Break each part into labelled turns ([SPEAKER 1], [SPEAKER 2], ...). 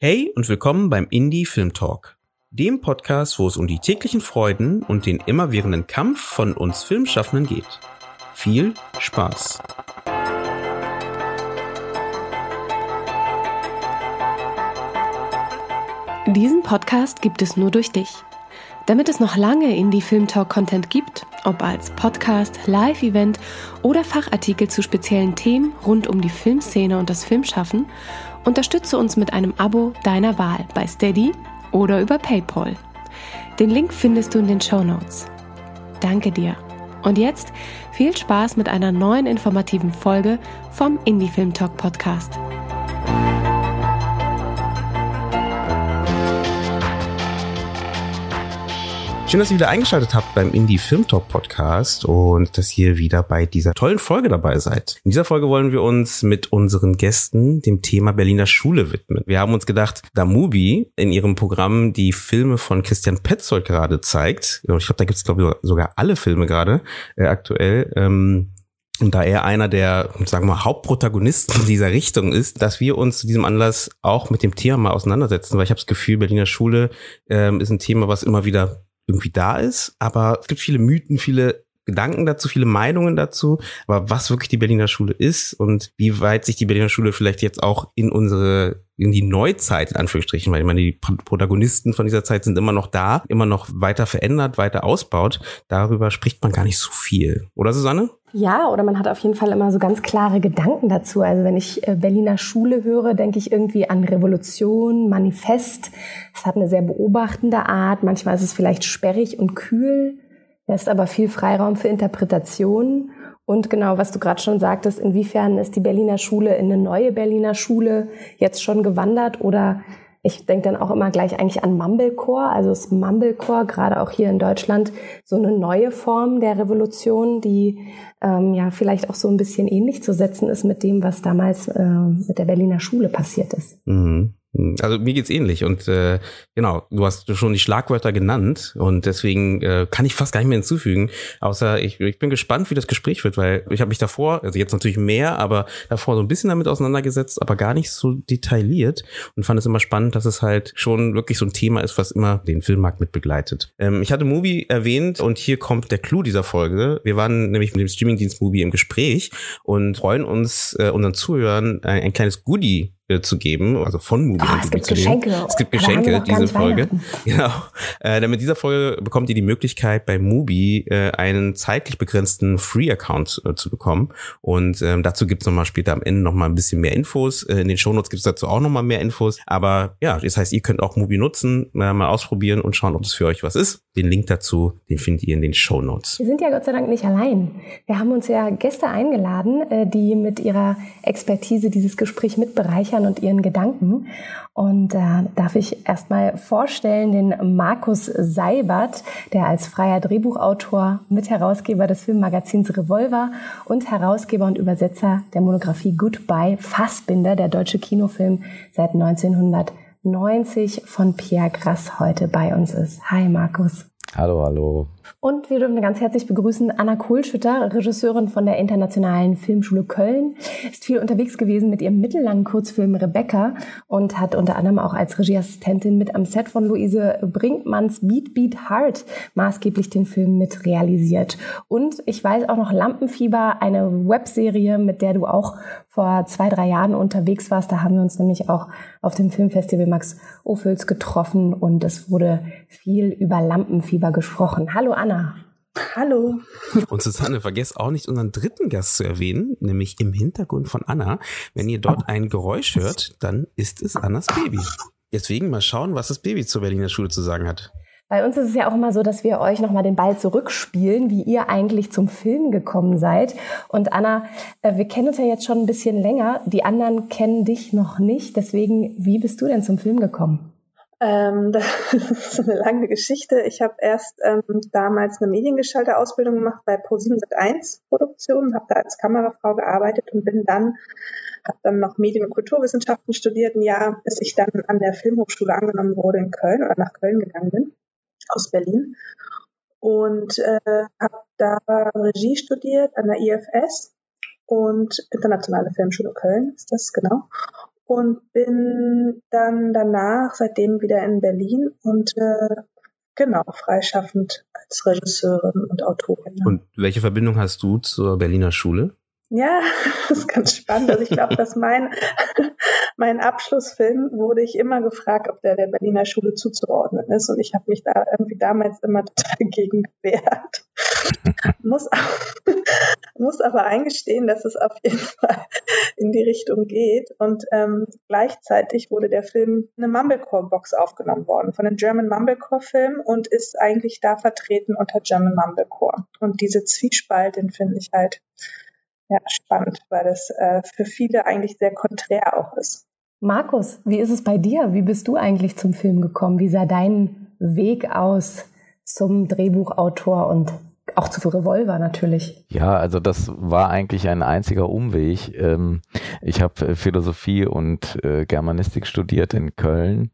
[SPEAKER 1] Hey und willkommen beim Indie Film Talk, dem Podcast, wo es um die täglichen Freuden und den immerwährenden Kampf von uns Filmschaffenden geht. Viel Spaß!
[SPEAKER 2] Diesen Podcast gibt es nur durch dich. Damit es noch lange Indie Film Talk Content gibt, ob als Podcast, Live-Event oder Fachartikel zu speziellen Themen rund um die Filmszene und das Filmschaffen, unterstütze uns mit einem Abo deiner Wahl bei Steady oder über PayPal. Den Link findest du in den Show Notes. Danke dir. Und jetzt viel Spaß mit einer neuen informativen Folge vom Indie Film Talk Podcast.
[SPEAKER 1] Schön, dass ihr wieder eingeschaltet habt beim Indie Film Talk Podcast und dass ihr wieder bei dieser tollen Folge dabei seid. In dieser Folge wollen wir uns mit unseren Gästen dem Thema Berliner Schule widmen. Wir haben uns gedacht, da Mubi in ihrem Programm die Filme von Christian Petzold gerade zeigt, ich glaube, da gibt es glaube ich sogar alle Filme gerade äh, aktuell, ähm, und da er einer der, sagen wir mal, Hauptprotagonisten dieser Richtung ist, dass wir uns zu diesem Anlass auch mit dem Thema mal auseinandersetzen, weil ich habe das Gefühl, Berliner Schule ähm, ist ein Thema, was immer wieder irgendwie da ist, aber es gibt viele Mythen, viele Gedanken dazu, viele Meinungen dazu, aber was wirklich die Berliner Schule ist und wie weit sich die Berliner Schule vielleicht jetzt auch in unsere in die Neuzeit in Anführungsstrichen, weil ich meine, die Protagonisten von dieser Zeit sind immer noch da, immer noch weiter verändert, weiter ausbaut. Darüber spricht man gar nicht so viel, oder Susanne?
[SPEAKER 3] Ja, oder man hat auf jeden Fall immer so ganz klare Gedanken dazu. Also wenn ich äh, Berliner Schule höre, denke ich irgendwie an Revolution, Manifest. Es hat eine sehr beobachtende Art. Manchmal ist es vielleicht sperrig und kühl. lässt aber viel Freiraum für Interpretation. Und genau, was du gerade schon sagtest, inwiefern ist die Berliner Schule in eine neue Berliner Schule jetzt schon gewandert oder ich denke dann auch immer gleich eigentlich an Mumblecore, also das Mumblecore, gerade auch hier in Deutschland, so eine neue Form der Revolution, die ähm, ja vielleicht auch so ein bisschen ähnlich zu setzen ist mit dem, was damals äh, mit der Berliner Schule passiert ist.
[SPEAKER 1] Mhm. Hm, also mir geht's ähnlich und äh, genau, du hast schon die Schlagwörter genannt und deswegen äh, kann ich fast gar nicht mehr hinzufügen, außer ich, ich bin gespannt, wie das Gespräch wird, weil ich habe mich davor, also jetzt natürlich mehr, aber davor so ein bisschen damit auseinandergesetzt, aber gar nicht so detailliert und fand es immer spannend, dass es halt schon wirklich so ein Thema ist, was immer den Filmmarkt mit begleitet. Ähm, ich hatte Movie erwähnt und hier kommt der Clou dieser Folge. Wir waren nämlich mit dem Streamingdienst Movie im Gespräch und freuen uns äh, unseren Zuhörern ein, ein kleines Goodie äh, zu geben, also von Movie
[SPEAKER 3] oh, es gibt Geschenke.
[SPEAKER 1] Es gibt Geschenke, diese Folge. Genau. Äh, damit dieser Folge bekommt ihr die Möglichkeit, bei Mubi äh, einen zeitlich begrenzten Free-Account äh, zu bekommen. Und ähm, dazu gibt es nochmal später am Ende nochmal ein bisschen mehr Infos. Äh, in den Shownotes gibt es dazu auch nochmal mehr Infos. Aber ja, das heißt, ihr könnt auch Mubi nutzen, äh, mal ausprobieren und schauen, ob das für euch was ist. Den Link dazu, den findet ihr in den Shownotes.
[SPEAKER 3] Wir sind ja Gott sei Dank nicht allein. Wir haben uns ja Gäste eingeladen, äh, die mit ihrer Expertise dieses Gespräch mitbereichern Büchern und ihren Gedanken. Und da äh, darf ich erstmal vorstellen den Markus Seibert, der als freier Drehbuchautor, Mitherausgeber des Filmmagazins Revolver und Herausgeber und Übersetzer der Monographie Goodbye Fassbinder, der deutsche Kinofilm seit 1990 von Pierre Grass heute bei uns ist. Hi Markus.
[SPEAKER 4] Hallo, hallo.
[SPEAKER 3] Und wir dürfen ganz herzlich begrüßen Anna Kohlschütter, Regisseurin von der Internationalen Filmschule Köln. Ist viel unterwegs gewesen mit ihrem mittellangen Kurzfilm Rebecca und hat unter anderem auch als Regieassistentin mit am Set von Luise Brinkmanns Beat Beat Heart maßgeblich den Film mit realisiert. Und ich weiß auch noch Lampenfieber, eine Webserie, mit der du auch vor zwei, drei Jahren unterwegs warst. Da haben wir uns nämlich auch auf dem Filmfestival Max Ophüls getroffen und es wurde viel über Lampenfieber gesprochen. Hallo Anna.
[SPEAKER 5] Hallo.
[SPEAKER 1] Und Susanne, vergesst auch nicht unseren dritten Gast zu erwähnen, nämlich im Hintergrund von Anna. Wenn ihr dort ein Geräusch hört, dann ist es Annas Baby. Deswegen mal schauen, was das Baby zur Berliner Schule zu sagen hat.
[SPEAKER 3] Bei uns ist es ja auch immer so, dass wir euch nochmal den Ball zurückspielen, wie ihr eigentlich zum Film gekommen seid. Und Anna, äh, wir kennen uns ja jetzt schon ein bisschen länger. Die anderen kennen dich noch nicht. Deswegen, wie bist du denn zum Film gekommen?
[SPEAKER 5] Ähm, das ist eine lange Geschichte. Ich habe erst ähm, damals eine Mediengestalter-Ausbildung gemacht bei Pro7 1 Produktion, habe da als Kamerafrau gearbeitet und bin dann, habe dann noch Medien- und Kulturwissenschaften studiert, ein Jahr, bis ich dann an der Filmhochschule angenommen wurde in Köln oder nach Köln gegangen bin aus Berlin und äh, habe da Regie studiert an der IFS und Internationale Filmschule Köln ist das genau und bin dann danach seitdem wieder in Berlin und äh, genau freischaffend als Regisseurin und Autorin.
[SPEAKER 1] Und welche Verbindung hast du zur Berliner Schule?
[SPEAKER 5] Ja, das ist ganz spannend. Also ich glaube, dass mein, mein Abschlussfilm wurde ich immer gefragt, ob der der Berliner Schule zuzuordnen ist. Und ich habe mich da irgendwie damals immer total gegen gewehrt. muss, muss aber eingestehen, dass es auf jeden Fall in die Richtung geht. Und ähm, gleichzeitig wurde der Film in eine Mumblecore-Box aufgenommen worden, von einem German Mumblecore-Film und ist eigentlich da vertreten unter German Mumblecore. Und diese Zwiespalt, den finde ich halt ja, spannend, weil das äh, für viele eigentlich sehr konträr auch ist.
[SPEAKER 3] Markus, wie ist es bei dir? Wie bist du eigentlich zum Film gekommen? Wie sah dein Weg aus zum Drehbuchautor und auch zu Revolver natürlich.
[SPEAKER 4] Ja, also das war eigentlich ein einziger Umweg. Ähm, ich habe äh, Philosophie und äh, Germanistik studiert in Köln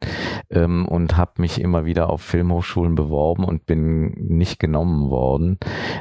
[SPEAKER 4] ähm, und habe mich immer wieder auf Filmhochschulen beworben und bin nicht genommen worden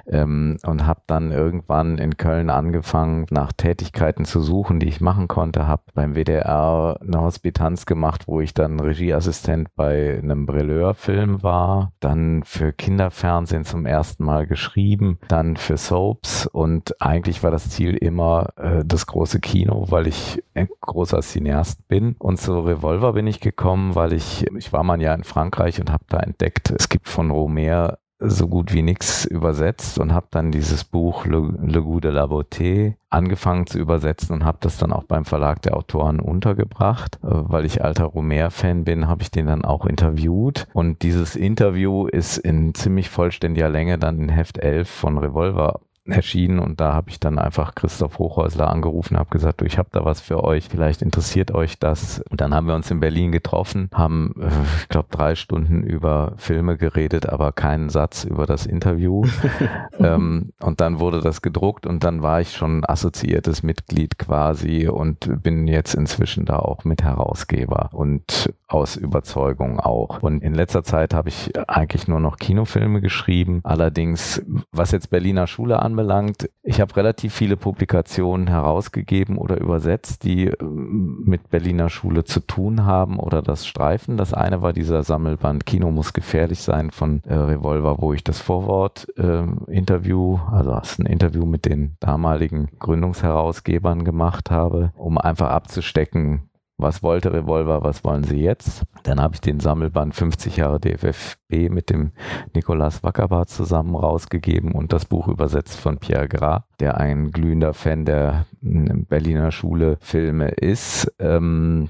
[SPEAKER 4] ähm, und habe dann irgendwann in Köln angefangen, nach Tätigkeiten zu suchen, die ich machen konnte. Habe beim WDR eine Hospitanz gemacht, wo ich dann Regieassistent bei einem Brilleur-Film war, dann für Kinderfernsehen zum ersten Mal geschrieben geschrieben, dann für Soaps und eigentlich war das Ziel immer äh, das große Kino, weil ich ein großer Cineast bin. Und zu Revolver bin ich gekommen, weil ich, ich war mal ja in Frankreich und habe da entdeckt, es gibt von Romer so gut wie nichts übersetzt und habe dann dieses Buch Le, Le Goût de la Beauté angefangen zu übersetzen und habe das dann auch beim Verlag der Autoren untergebracht. Äh, weil ich alter Romer-Fan bin, habe ich den dann auch interviewt. Und dieses Interview ist in ziemlich vollständiger Länge dann in Heft 11 von Revolver erschienen und da habe ich dann einfach Christoph Hochhäusler angerufen, habe gesagt, du, ich habe da was für euch, vielleicht interessiert euch das. Und dann haben wir uns in Berlin getroffen, haben, äh, ich glaube, drei Stunden über Filme geredet, aber keinen Satz über das Interview. ähm, und dann wurde das gedruckt und dann war ich schon assoziiertes Mitglied quasi und bin jetzt inzwischen da auch mit Herausgeber und aus Überzeugung auch. Und in letzter Zeit habe ich eigentlich nur noch Kinofilme geschrieben. Allerdings, was jetzt Berliner Schule an anbelangt, ich habe relativ viele Publikationen herausgegeben oder übersetzt, die äh, mit Berliner Schule zu tun haben oder das Streifen. Das eine war dieser Sammelband Kino muss gefährlich sein von äh, Revolver, wo ich das Vorwort-Interview, äh, also das ein Interview mit den damaligen Gründungsherausgebern gemacht habe, um einfach abzustecken, was wollte Revolver, was wollen sie jetzt? Dann habe ich den Sammelband 50 Jahre DFFB mit dem Nikolaus Wackerbart zusammen rausgegeben und das Buch übersetzt von Pierre Gras, der ein glühender Fan der Berliner Schule Filme ist. Ähm,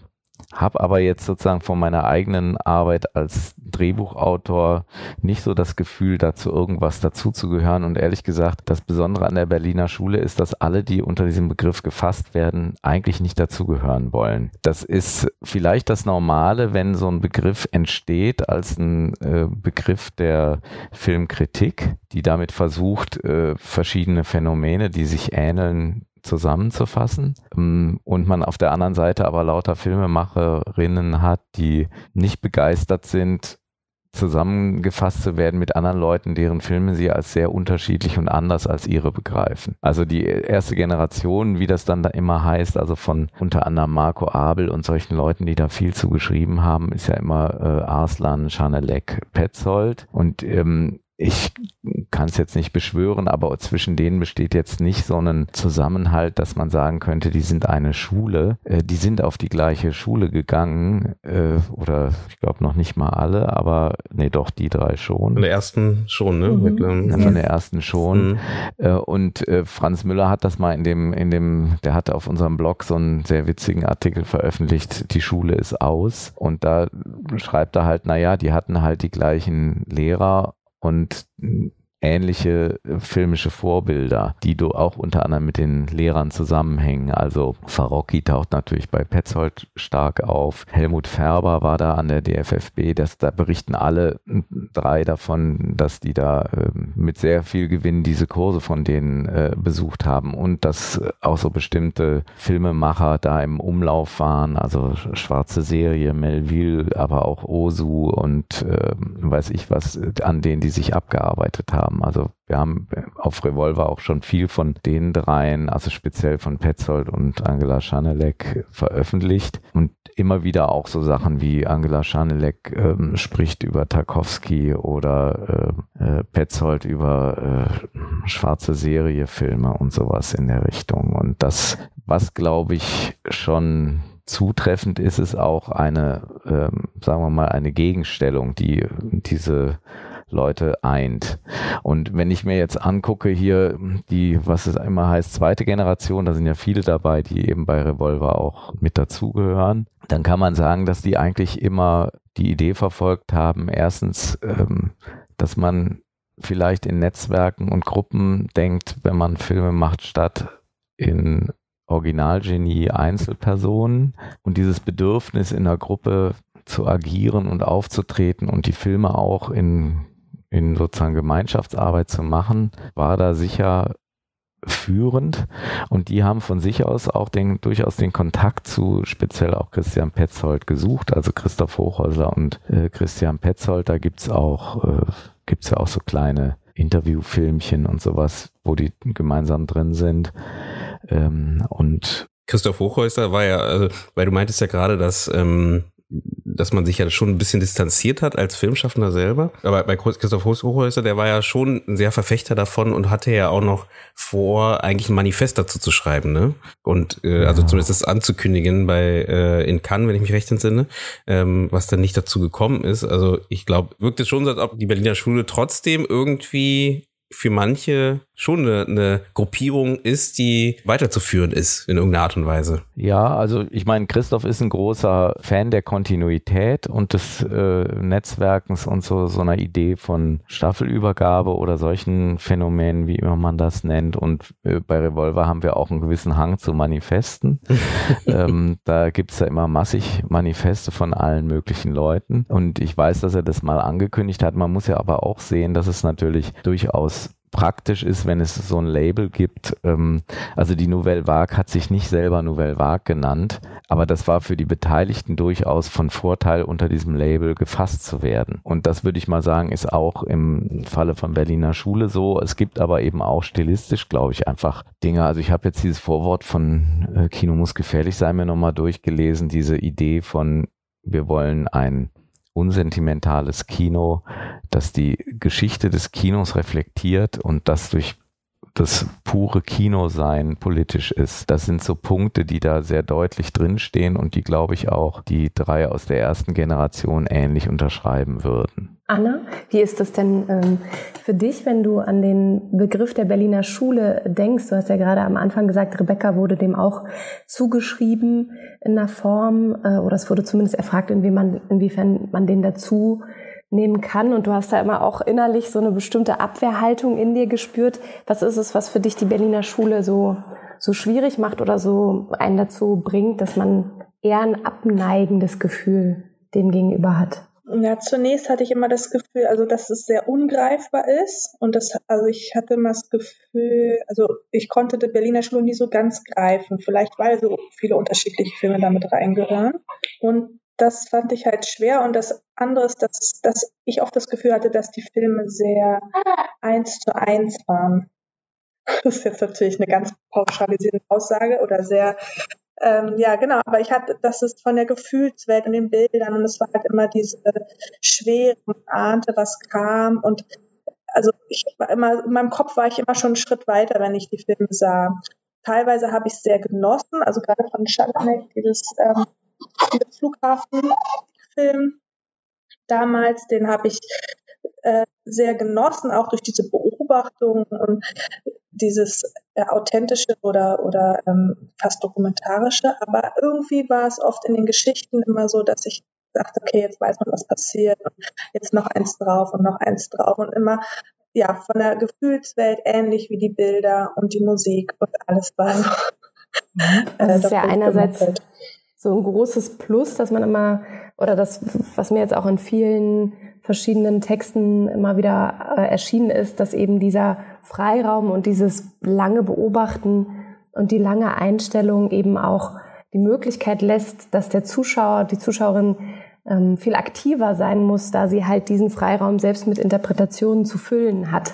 [SPEAKER 4] habe aber jetzt sozusagen von meiner eigenen Arbeit als Drehbuchautor nicht so das Gefühl, dazu irgendwas dazuzugehören. Und ehrlich gesagt, das Besondere an der Berliner Schule ist, dass alle, die unter diesem Begriff gefasst werden, eigentlich nicht dazugehören wollen. Das ist vielleicht das Normale, wenn so ein Begriff entsteht als ein äh, Begriff der Filmkritik, die damit versucht, äh, verschiedene Phänomene, die sich ähneln, zusammenzufassen ähm, und man auf der anderen Seite aber lauter Filmemacherinnen hat, die nicht begeistert sind, zusammengefasst zu werden mit anderen Leuten, deren Filme sie als sehr unterschiedlich und anders als ihre begreifen. Also die erste Generation, wie das dann da immer heißt, also von unter anderem Marco Abel und solchen Leuten, die da viel zu geschrieben haben, ist ja immer äh, Arslan, Schanelek, Petzold und ähm, ich kann es jetzt nicht beschwören, aber zwischen denen besteht jetzt nicht so ein Zusammenhalt, dass man sagen könnte, die sind eine Schule. Äh, die sind auf die gleiche Schule gegangen äh, oder ich glaube noch nicht mal alle, aber nee, doch die drei schon.
[SPEAKER 1] Von der ersten schon, ne?
[SPEAKER 4] Mhm. Mit, ähm, ja, von der ersten schon. Mhm. Äh, und äh, Franz Müller hat das mal in dem, in dem, der hatte auf unserem Blog so einen sehr witzigen Artikel veröffentlicht, die Schule ist aus. Und da schreibt er halt, naja, die hatten halt die gleichen Lehrer und ähnliche äh, filmische Vorbilder, die du auch unter anderem mit den Lehrern zusammenhängen. Also Farocki taucht natürlich bei Petzold stark auf. Helmut Färber war da an der DFFB. Das, da berichten alle drei davon, dass die da äh, mit sehr viel Gewinn diese Kurse von denen äh, besucht haben und dass auch so bestimmte Filmemacher da im Umlauf waren. Also Schwarze Serie, Melville, aber auch Osu und äh, weiß ich was, an denen die sich abgearbeitet haben haben. Also wir haben auf Revolver auch schon viel von den dreien, also speziell von Petzold und Angela Schanelek veröffentlicht und immer wieder auch so Sachen wie Angela Schanelek ähm, spricht über Tarkovsky oder äh, äh, Petzold über äh, schwarze Seriefilme und sowas in der Richtung. Und das, was glaube ich schon zutreffend ist, ist auch eine, ähm, sagen wir mal, eine Gegenstellung, die diese Leute eint. Und wenn ich mir jetzt angucke hier die, was es immer heißt, zweite Generation, da sind ja viele dabei, die eben bei Revolver auch mit dazugehören, dann kann man sagen, dass die eigentlich immer die Idee verfolgt haben, erstens, ähm, dass man vielleicht in Netzwerken und Gruppen denkt, wenn man Filme macht, statt in Originalgenie Einzelpersonen und dieses Bedürfnis in der Gruppe zu agieren und aufzutreten und die Filme auch in in sozusagen Gemeinschaftsarbeit zu machen, war da sicher führend. Und die haben von sich aus auch den, durchaus den Kontakt zu speziell auch Christian Petzold gesucht, also Christoph Hochhäuser und äh, Christian Petzold, da gibt's auch, äh, gibt's ja auch so kleine Interviewfilmchen und sowas, wo die gemeinsam drin sind. Ähm, und
[SPEAKER 1] Christoph Hochhäuser war ja, also, weil du meintest ja gerade, dass ähm, dass man sich ja schon ein bisschen distanziert hat als Filmschaffender selber. Aber bei Christoph Hochhäuser, der war ja schon ein sehr Verfechter davon und hatte ja auch noch vor, eigentlich ein Manifest dazu zu schreiben, ne? Und äh, also zumindest das anzukündigen bei äh, in Cannes, wenn ich mich recht entsinne, ähm, was dann nicht dazu gekommen ist. Also ich glaube, wirkt es schon so, als ob die Berliner Schule trotzdem irgendwie für manche schon eine, eine Gruppierung ist, die weiterzuführen ist in irgendeiner Art und Weise.
[SPEAKER 4] Ja, also ich meine, Christoph ist ein großer Fan der Kontinuität und des äh, Netzwerkens und so, so einer Idee von Staffelübergabe oder solchen Phänomenen, wie immer man das nennt. Und äh, bei Revolver haben wir auch einen gewissen Hang zu Manifesten. ähm, da gibt's ja immer massig Manifeste von allen möglichen Leuten. Und ich weiß, dass er das mal angekündigt hat. Man muss ja aber auch sehen, dass es natürlich durchaus praktisch ist, wenn es so ein Label gibt. Ähm, also die Nouvelle Vague hat sich nicht selber Nouvelle Vague genannt, aber das war für die Beteiligten durchaus von Vorteil, unter diesem Label gefasst zu werden. Und das würde ich mal sagen, ist auch im Falle von Berliner Schule so. Es gibt aber eben auch stilistisch, glaube ich, einfach Dinge. Also ich habe jetzt dieses Vorwort von äh, Kino muss gefährlich sein mir nochmal durchgelesen, diese Idee von wir wollen ein unsentimentales Kino, das die Geschichte des Kinos reflektiert und das durch das pure Kinosein politisch ist. Das sind so Punkte, die da sehr deutlich drinstehen und die, glaube ich, auch die drei aus der ersten Generation ähnlich unterschreiben würden.
[SPEAKER 3] Anna, wie ist das denn ähm, für dich, wenn du an den Begriff der Berliner Schule denkst? Du hast ja gerade am Anfang gesagt, Rebecca wurde dem auch zugeschrieben in einer Form, äh, oder es wurde zumindest erfragt, inwiefern, inwiefern man den dazu nehmen kann. Und du hast da immer auch innerlich so eine bestimmte Abwehrhaltung in dir gespürt. Was ist es, was für dich die Berliner Schule so, so schwierig macht oder so einen dazu bringt, dass man eher ein abneigendes Gefühl dem gegenüber hat?
[SPEAKER 5] Ja, zunächst hatte ich immer das Gefühl, also dass es sehr ungreifbar ist und das, also ich hatte immer das Gefühl, also ich konnte die Berliner Schule nie so ganz greifen, vielleicht weil so viele unterschiedliche Filme damit reingehören und das fand ich halt schwer. Und das andere ist, dass, dass ich oft das Gefühl hatte, dass die Filme sehr eins zu eins waren. Das ist jetzt natürlich eine ganz pauschalisierende Aussage oder sehr, ähm, ja, genau, aber ich hatte, das ist von der Gefühlswelt und den Bildern und es war halt immer diese Schwere, man ahnte, was kam und also ich war immer, in meinem Kopf war ich immer schon einen Schritt weiter, wenn ich die Filme sah. Teilweise habe ich es sehr genossen, also gerade von Chalamet, dieses ähm, Flughafenfilm damals, den habe ich äh, sehr genossen, auch durch diese Beobachtung und dieses äh, authentische oder, oder ähm, fast dokumentarische. Aber irgendwie war es oft in den Geschichten immer so, dass ich dachte, okay, jetzt weiß man, was passiert und jetzt noch eins drauf und noch eins drauf und immer ja von der Gefühlswelt ähnlich wie die Bilder und die Musik und alles war.
[SPEAKER 3] Mhm. Äh, das ist ja einerseits so ein großes Plus, dass man immer, oder das, was mir jetzt auch in vielen verschiedenen Texten immer wieder äh, erschienen ist, dass eben dieser Freiraum und dieses lange Beobachten und die lange Einstellung eben auch die Möglichkeit lässt, dass der Zuschauer, die Zuschauerin ähm, viel aktiver sein muss, da sie halt diesen Freiraum selbst mit Interpretationen zu füllen hat.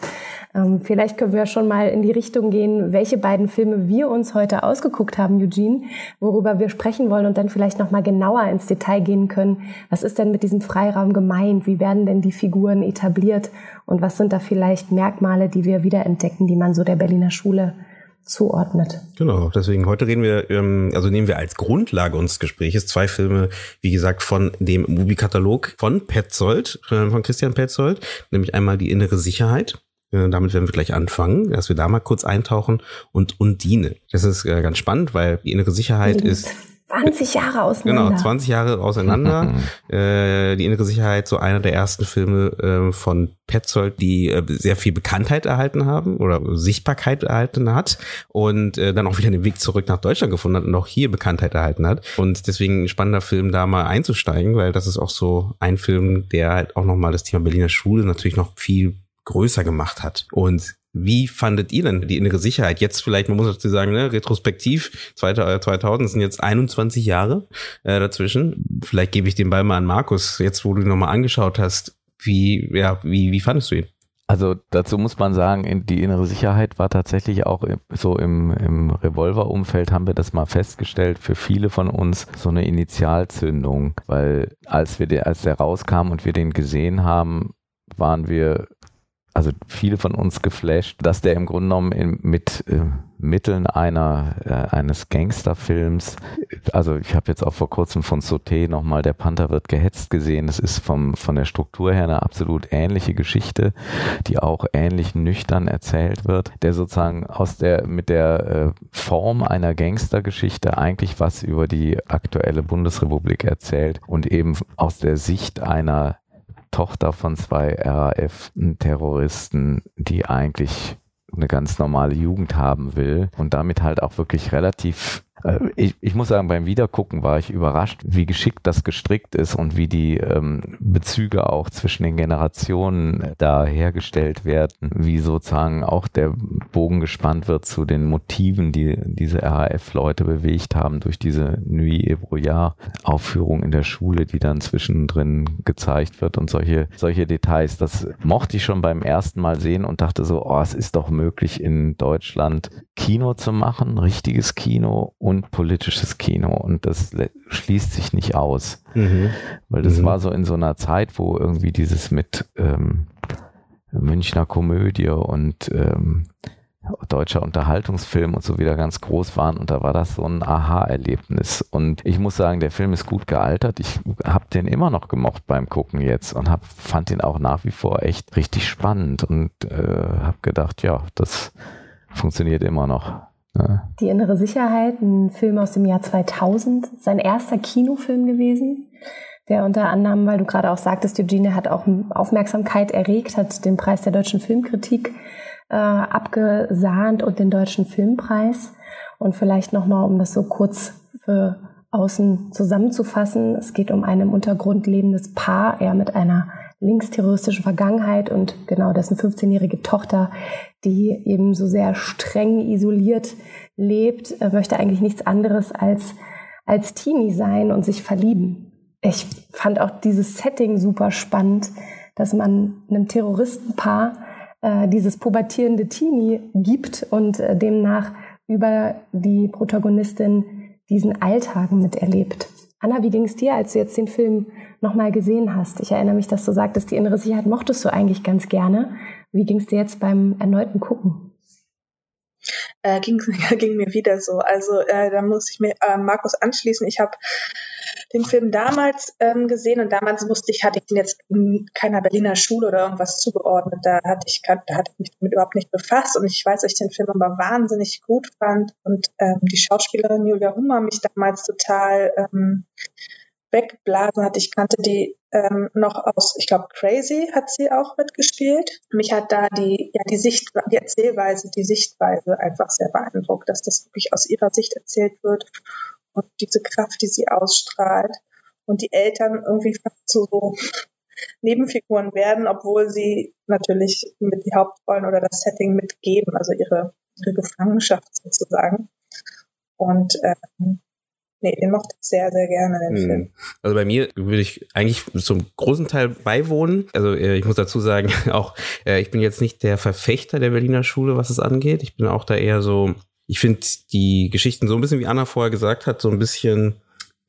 [SPEAKER 3] Ähm, vielleicht können wir schon mal in die Richtung gehen, welche beiden Filme wir uns heute ausgeguckt haben, Eugene, worüber wir sprechen wollen und dann vielleicht noch mal genauer ins Detail gehen können. Was ist denn mit diesem Freiraum gemeint? Wie werden denn die Figuren etabliert? Und was sind da vielleicht Merkmale, die wir wiederentdecken, die man so der Berliner Schule zuordnet.
[SPEAKER 1] Genau, deswegen heute reden wir, ähm, also nehmen wir als Grundlage unseres Gespräches zwei Filme, wie gesagt, von dem Movie-Katalog von Petzold, äh, von Christian Petzold, nämlich einmal die innere Sicherheit. Äh, damit werden wir gleich anfangen, dass wir da mal kurz eintauchen und Undine. Das ist äh, ganz spannend, weil die innere Sicherheit ist
[SPEAKER 3] 20 Jahre auseinander.
[SPEAKER 1] Genau, 20 Jahre auseinander. äh, die innere Sicherheit, so einer der ersten Filme äh, von Petzold, die äh, sehr viel Bekanntheit erhalten haben oder Sichtbarkeit erhalten hat und äh, dann auch wieder den Weg zurück nach Deutschland gefunden hat und auch hier Bekanntheit erhalten hat. Und deswegen ein spannender Film, da mal einzusteigen, weil das ist auch so ein Film, der halt auch nochmal das Thema Berliner Schule natürlich noch viel größer gemacht hat. Und wie fandet ihr denn die innere Sicherheit? Jetzt vielleicht, man muss dazu sagen, ne, retrospektiv, 2000 sind jetzt 21 Jahre äh, dazwischen. Vielleicht gebe ich den Ball mal an Markus, jetzt wo du ihn nochmal angeschaut hast. Wie, ja, wie, wie fandest du ihn?
[SPEAKER 4] Also dazu muss man sagen, die innere Sicherheit war tatsächlich auch so im, im Revolver-Umfeld haben wir das mal festgestellt, für viele von uns so eine Initialzündung, weil als wir der, als der rauskam und wir den gesehen haben, waren wir also viele von uns geflasht, dass der im Grunde genommen in, mit äh, Mitteln einer äh, eines Gangsterfilms, also ich habe jetzt auch vor kurzem von Sauté nochmal Der Panther wird gehetzt gesehen. Das ist vom, von der Struktur her eine absolut ähnliche Geschichte, die auch ähnlich nüchtern erzählt wird, der sozusagen aus der mit der äh, Form einer Gangstergeschichte eigentlich was über die aktuelle Bundesrepublik erzählt und eben aus der Sicht einer Tochter von zwei RAF-Terroristen, die eigentlich eine ganz normale Jugend haben will und damit halt auch wirklich relativ ich, ich muss sagen, beim Wiedergucken war ich überrascht, wie geschickt das gestrickt ist und wie die ähm, Bezüge auch zwischen den Generationen da hergestellt werden, wie sozusagen auch der Bogen gespannt wird zu den Motiven, die diese RAF-Leute bewegt haben durch diese Nuit et Brouillard-Aufführung in der Schule, die dann zwischendrin gezeigt wird und solche, solche Details. Das mochte ich schon beim ersten Mal sehen und dachte so, oh, es ist doch möglich in Deutschland Kino zu machen, richtiges Kino und politisches Kino. Und das schließt sich nicht aus. Mhm. Weil das mhm. war so in so einer Zeit, wo irgendwie dieses mit ähm, Münchner Komödie und ähm, deutscher Unterhaltungsfilm und so wieder ganz groß waren und da war das so ein Aha-Erlebnis und ich muss sagen, der Film ist gut gealtert. Ich habe den immer noch gemocht beim Gucken jetzt und hab, fand den auch nach wie vor echt richtig spannend und äh, habe gedacht, ja, das funktioniert immer noch.
[SPEAKER 3] Die innere Sicherheit, ein Film aus dem Jahr 2000, sein erster Kinofilm gewesen, der unter anderem, weil du gerade auch sagtest, Eugene hat auch Aufmerksamkeit erregt, hat den Preis der deutschen Filmkritik äh, abgesahnt und den deutschen Filmpreis. Und vielleicht nochmal, um das so kurz für außen zusammenzufassen, es geht um ein im Untergrund lebendes Paar, er mit einer linksterroristischen Vergangenheit und genau dessen 15-jährige Tochter, die eben so sehr streng isoliert lebt, äh, möchte eigentlich nichts anderes als als Teenie sein und sich verlieben. Ich fand auch dieses Setting super spannend, dass man einem Terroristenpaar äh, dieses pubertierende Teenie gibt und äh, demnach über die Protagonistin diesen Alltag miterlebt. Anna, wie ging es dir, als du jetzt den Film nochmal gesehen hast? Ich erinnere mich, dass du sagtest, die innere Sicherheit mochtest du eigentlich ganz gerne. Wie ging es dir jetzt beim erneuten Gucken?
[SPEAKER 5] Äh, ging, ging mir wieder so. Also äh, da muss ich mir äh, Markus anschließen. Ich habe den Film damals ähm, gesehen und damals wusste ich, hatte ich den jetzt in keiner Berliner Schule oder irgendwas zugeordnet. Da hatte ich, da hatte ich mich damit überhaupt nicht befasst und ich weiß, dass ich den Film aber wahnsinnig gut fand und ähm, die Schauspielerin Julia Hummer mich damals total ähm, weggeblasen hat. Ich kannte die ähm, noch aus, ich glaube, Crazy hat sie auch mitgespielt. Mich hat da die, ja, die Sicht, die Erzählweise, die Sichtweise einfach sehr beeindruckt, dass das wirklich aus ihrer Sicht erzählt wird und diese Kraft, die sie ausstrahlt und die Eltern irgendwie zu so Nebenfiguren werden, obwohl sie natürlich mit die Hauptrollen oder das Setting mitgeben, also ihre, ihre Gefangenschaft sozusagen. Und ähm, Nee, den mochte ich sehr, sehr gerne, den hm. Film.
[SPEAKER 1] Also bei mir würde ich eigentlich zum großen Teil beiwohnen. Also äh, ich muss dazu sagen, auch äh, ich bin jetzt nicht der Verfechter der Berliner Schule, was es angeht. Ich bin auch da eher so, ich finde die Geschichten so ein bisschen, wie Anna vorher gesagt hat, so ein bisschen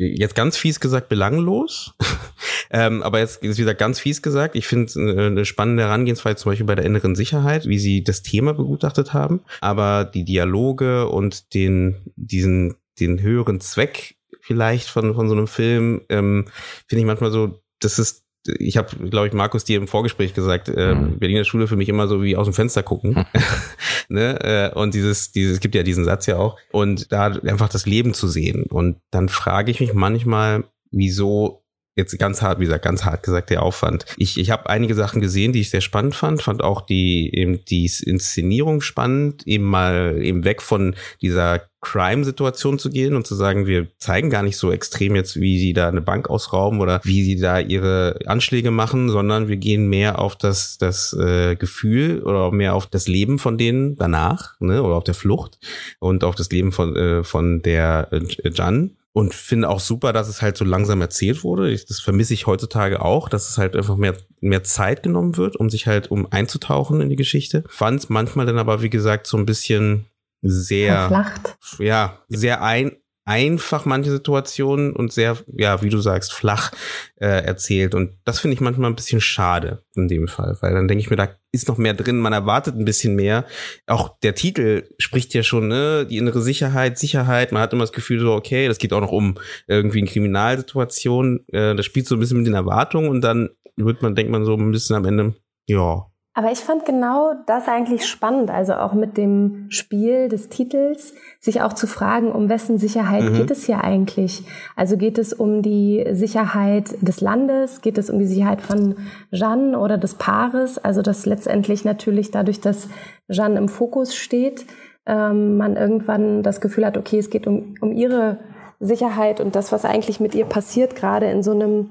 [SPEAKER 1] jetzt ganz fies gesagt belanglos. ähm, aber jetzt ist wieder ganz fies gesagt. Ich finde eine spannende Herangehensweise zum Beispiel bei der inneren Sicherheit, wie sie das Thema begutachtet haben. Aber die Dialoge und den, diesen, den höheren Zweck vielleicht von, von so einem Film, ähm, finde ich manchmal so, das ist ich habe, glaube ich, Markus dir im Vorgespräch gesagt, äh, mhm. Berliner Schule für mich immer so wie aus dem Fenster gucken. ne? Äh, und dieses, dieses, es gibt ja diesen Satz ja auch. Und da einfach das Leben zu sehen. Und dann frage ich mich manchmal, wieso jetzt ganz hart, wie gesagt, ganz hart gesagt, der Aufwand. Ich, ich habe einige Sachen gesehen, die ich sehr spannend fand, fand auch die eben die Inszenierung spannend, eben mal eben weg von dieser Crime-Situation zu gehen und zu sagen, wir zeigen gar nicht so extrem jetzt, wie sie da eine Bank ausrauben oder wie sie da ihre Anschläge machen, sondern wir gehen mehr auf das, das äh, Gefühl oder mehr auf das Leben von denen danach, ne, oder auf der Flucht und auf das Leben von, äh, von der äh, Jan und finde auch super, dass es halt so langsam erzählt wurde. Ich, das vermisse ich heutzutage auch, dass es halt einfach mehr, mehr Zeit genommen wird, um sich halt um einzutauchen in die Geschichte. Fand es manchmal dann aber, wie gesagt, so ein bisschen sehr,
[SPEAKER 3] Verflacht.
[SPEAKER 1] ja, sehr ein, einfach manche Situationen und sehr, ja, wie du sagst, flach äh, erzählt. Und das finde ich manchmal ein bisschen schade in dem Fall, weil dann denke ich mir, da ist noch mehr drin, man erwartet ein bisschen mehr. Auch der Titel spricht ja schon, ne, die innere Sicherheit, Sicherheit. Man hat immer das Gefühl so, okay, das geht auch noch um irgendwie eine Kriminalsituation. Äh, das spielt so ein bisschen mit den Erwartungen und dann wird man, denkt man so ein bisschen am Ende, ja,
[SPEAKER 3] aber ich fand genau das eigentlich spannend, also auch mit dem Spiel des Titels, sich auch zu fragen, um wessen Sicherheit mhm. geht es hier eigentlich? Also geht es um die Sicherheit des Landes? Geht es um die Sicherheit von Jeanne oder des Paares? Also dass letztendlich natürlich dadurch, dass Jeanne im Fokus steht, ähm, man irgendwann das Gefühl hat, okay, es geht um, um ihre Sicherheit und das, was eigentlich mit ihr passiert, gerade in so einem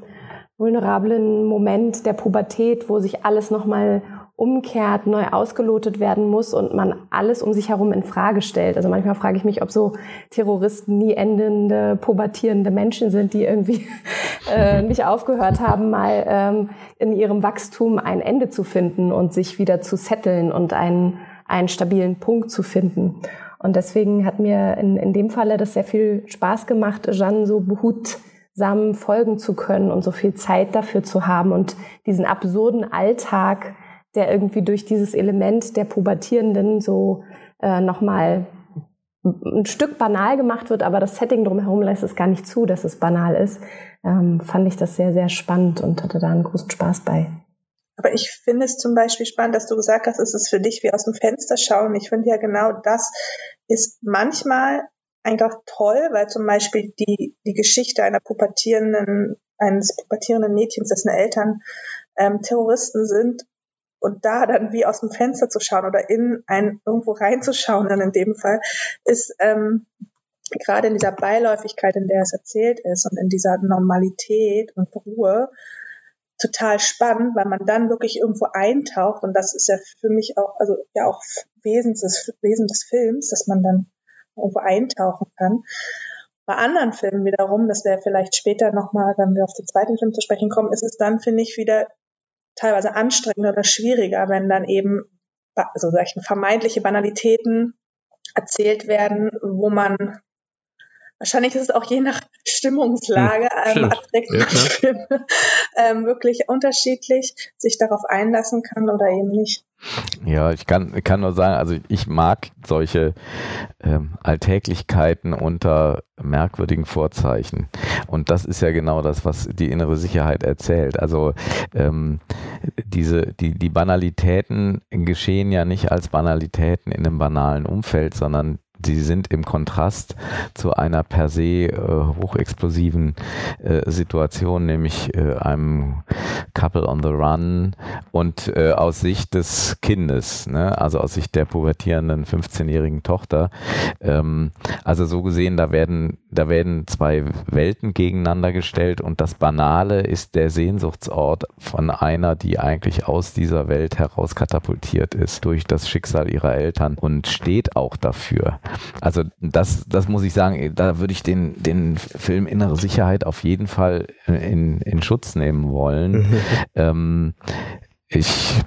[SPEAKER 3] vulnerablen Moment der Pubertät, wo sich alles nochmal umkehrt, neu ausgelotet werden muss und man alles um sich herum in Frage stellt. Also manchmal frage ich mich, ob so Terroristen nie endende, pubertierende Menschen sind, die irgendwie äh, nicht aufgehört haben, mal ähm, in ihrem Wachstum ein Ende zu finden und sich wieder zu setteln und einen, einen stabilen Punkt zu finden. Und deswegen hat mir in, in dem Falle das sehr viel Spaß gemacht, Jeanne so behutsam folgen zu können und so viel Zeit dafür zu haben und diesen absurden Alltag der irgendwie durch dieses Element der Pubertierenden so äh, nochmal ein Stück banal gemacht wird, aber das Setting drumherum lässt es gar nicht zu, dass es banal ist, ähm, fand ich das sehr, sehr spannend und hatte da einen großen Spaß bei.
[SPEAKER 5] Aber ich finde es zum Beispiel spannend, dass du gesagt hast, es ist für dich wie aus dem Fenster schauen. Ich finde ja genau das ist manchmal einfach toll, weil zum Beispiel die, die Geschichte einer pubertierenden, eines pubertierenden Mädchens, dessen Eltern ähm, Terroristen sind, und da dann wie aus dem Fenster zu schauen oder in ein irgendwo reinzuschauen, dann in dem Fall, ist ähm, gerade in dieser Beiläufigkeit, in der es erzählt ist und in dieser Normalität und Ruhe total spannend, weil man dann wirklich irgendwo eintaucht und das ist ja für mich auch, also ja auch Wesen des, Wesen des Films, dass man dann irgendwo eintauchen kann. Bei anderen Filmen wiederum, das wäre vielleicht später nochmal, wenn wir auf den zweiten Film zu sprechen kommen, ist es dann, finde ich, wieder teilweise anstrengender oder schwieriger, wenn dann eben also solche vermeintliche Banalitäten erzählt werden, wo man wahrscheinlich ist es auch je nach Stimmungslage hm, ähm, ja, ähm, wirklich unterschiedlich, sich darauf einlassen kann oder eben nicht.
[SPEAKER 4] Ja, ich kann, kann nur sagen, also ich mag solche ähm, Alltäglichkeiten unter merkwürdigen Vorzeichen. Und das ist ja genau das, was die innere Sicherheit erzählt. Also ähm, diese, die, die Banalitäten geschehen ja nicht als Banalitäten in einem banalen Umfeld, sondern sie sind im Kontrast zu einer per se äh, hochexplosiven äh, Situation, nämlich äh, einem Couple on the Run und äh, aus Sicht des Kindes, ne? also aus Sicht der pubertierenden 15-jährigen Tochter. Ähm, also so gesehen, da werden, da werden zwei Welten gegeneinander gestellt und das Banale ist der Sehnsuchtsort von einer, die eigentlich aus dieser Welt heraus katapultiert ist durch das Schicksal ihrer Eltern und steht auch dafür. Also das, das muss ich sagen, da würde ich den, den Film Innere Sicherheit auf jeden Fall in, in Schutz nehmen wollen. Ähm, ich.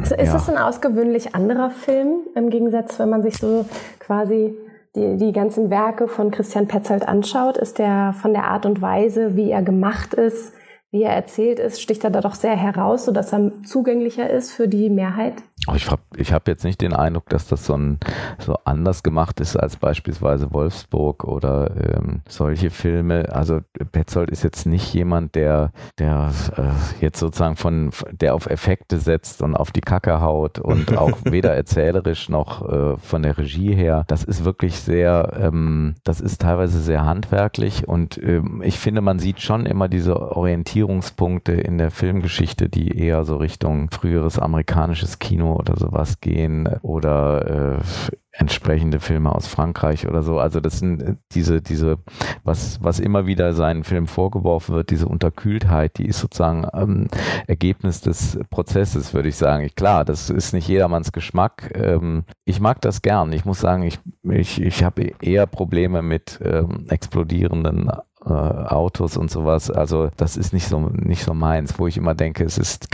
[SPEAKER 3] Also ist ja. es ein ausgewöhnlich anderer Film im Gegensatz, wenn man sich so quasi die, die ganzen Werke von Christian Petzold anschaut? Ist der von der Art und Weise, wie er gemacht ist, wie er erzählt ist, sticht er da doch sehr heraus, sodass er zugänglicher ist für die Mehrheit?
[SPEAKER 4] Ich habe ich hab jetzt nicht den Eindruck, dass das so, ein, so anders gemacht ist als beispielsweise Wolfsburg oder ähm, solche Filme. Also Petzold ist jetzt nicht jemand, der, der äh, jetzt sozusagen von, der auf Effekte setzt und auf die Kacke haut und auch weder erzählerisch noch äh, von der Regie her. Das ist wirklich sehr, ähm, das ist teilweise sehr handwerklich und ähm, ich finde, man sieht schon immer diese Orientierungspunkte in der Filmgeschichte, die eher so Richtung früheres amerikanisches Kino oder sowas gehen oder äh, entsprechende Filme aus Frankreich oder so. Also das sind äh, diese, diese, was, was immer wieder seinen Film vorgeworfen wird, diese Unterkühltheit, die ist sozusagen ähm, Ergebnis des Prozesses, würde ich sagen. Klar, das ist nicht jedermanns Geschmack. Ähm, ich mag das gern. Ich muss sagen, ich, ich, ich habe eher Probleme mit ähm, explodierenden äh, Autos und sowas. Also das ist nicht so nicht so meins, wo ich immer denke, es ist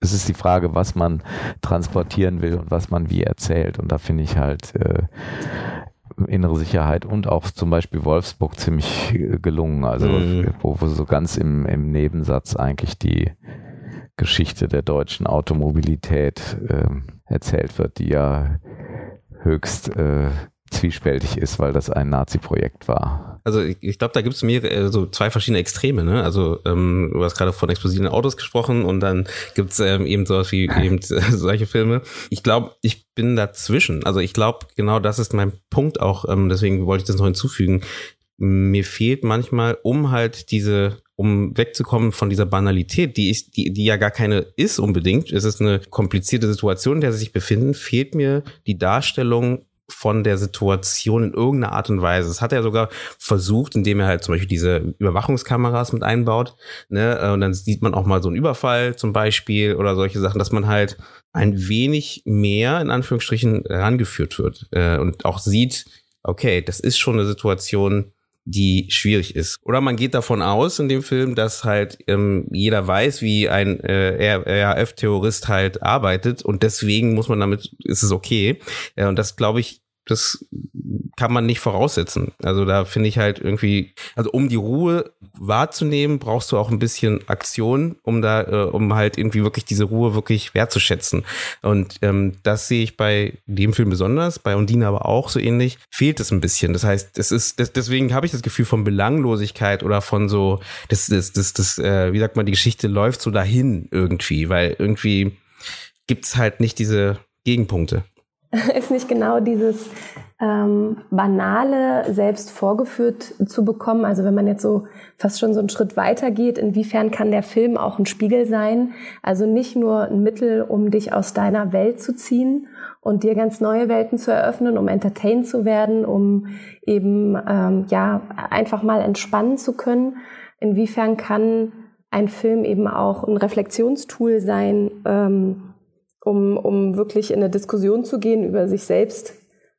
[SPEAKER 4] es ist die Frage, was man transportieren will und was man wie erzählt. Und da finde ich halt äh, innere Sicherheit und auch zum Beispiel Wolfsburg ziemlich gelungen. Also mhm. wo, wo so ganz im, im Nebensatz eigentlich die Geschichte der deutschen Automobilität äh, erzählt wird, die ja höchst äh, zwiespältig ist, weil das ein Nazi-Projekt war.
[SPEAKER 1] Also ich, ich glaube, da gibt es mehrere, äh, so zwei verschiedene Extreme. Ne? Also ähm, du hast gerade von explosiven Autos gesprochen und dann gibt es ähm, eben sowas wie eben äh, solche Filme. Ich glaube, ich bin dazwischen. Also ich glaube, genau das ist mein Punkt auch. Ähm, deswegen wollte ich das noch hinzufügen. Mir fehlt manchmal, um halt diese um wegzukommen von dieser Banalität, die ist, die, die ja gar keine ist unbedingt. Es ist eine komplizierte Situation, in der sie sich befinden, fehlt mir die Darstellung von der Situation in irgendeiner Art und Weise. Das hat er sogar versucht, indem er halt zum Beispiel diese Überwachungskameras mit einbaut. Ne? Äh, und dann sieht man auch mal so einen Überfall zum Beispiel oder solche Sachen, dass man halt ein wenig mehr in Anführungsstrichen rangeführt wird äh, und auch sieht, okay, das ist schon eine Situation, die schwierig ist. Oder man geht davon aus in dem Film, dass halt ähm, jeder weiß, wie ein äh, RAF-Terrorist halt arbeitet und deswegen muss man damit, ist es okay. Ja, und das glaube ich das kann man nicht voraussetzen. Also da finde ich halt irgendwie, also um die Ruhe wahrzunehmen, brauchst du auch ein bisschen Aktion, um da, äh, um halt irgendwie wirklich diese Ruhe wirklich wertzuschätzen. Und ähm, das sehe ich bei dem Film besonders, bei Undine aber auch so ähnlich, fehlt es ein bisschen. Das heißt, es ist, das, deswegen habe ich das Gefühl von Belanglosigkeit oder von so, das, das, das, das, äh, wie sagt man, die Geschichte läuft so dahin irgendwie, weil irgendwie gibt's halt nicht diese Gegenpunkte.
[SPEAKER 3] ist nicht genau dieses ähm, banale selbst vorgeführt zu bekommen. Also wenn man jetzt so fast schon so einen Schritt weiter geht, inwiefern kann der Film auch ein Spiegel sein? Also nicht nur ein Mittel, um dich aus deiner Welt zu ziehen und dir ganz neue Welten zu eröffnen, um entertained zu werden, um eben ähm, ja einfach mal entspannen zu können. Inwiefern kann ein Film eben auch ein Reflexionstool sein? Ähm, um, um wirklich in eine Diskussion zu gehen über sich selbst.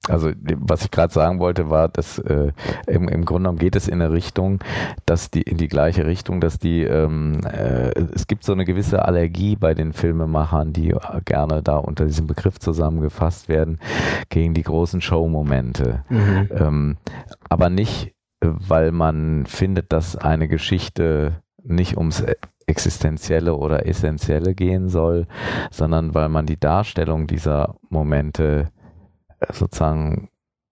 [SPEAKER 4] Also was ich gerade sagen wollte, war, dass äh, im, im Grunde genommen geht es in eine Richtung, dass die in die gleiche Richtung, dass die ähm, äh, es gibt so eine gewisse Allergie bei den Filmemachern, die gerne da unter diesem Begriff zusammengefasst werden, gegen die großen Showmomente. Mhm. Ähm, aber nicht, weil man findet, dass eine Geschichte nicht ums Existenzielle oder Essentielle gehen soll, sondern weil man die Darstellung dieser Momente äh, sozusagen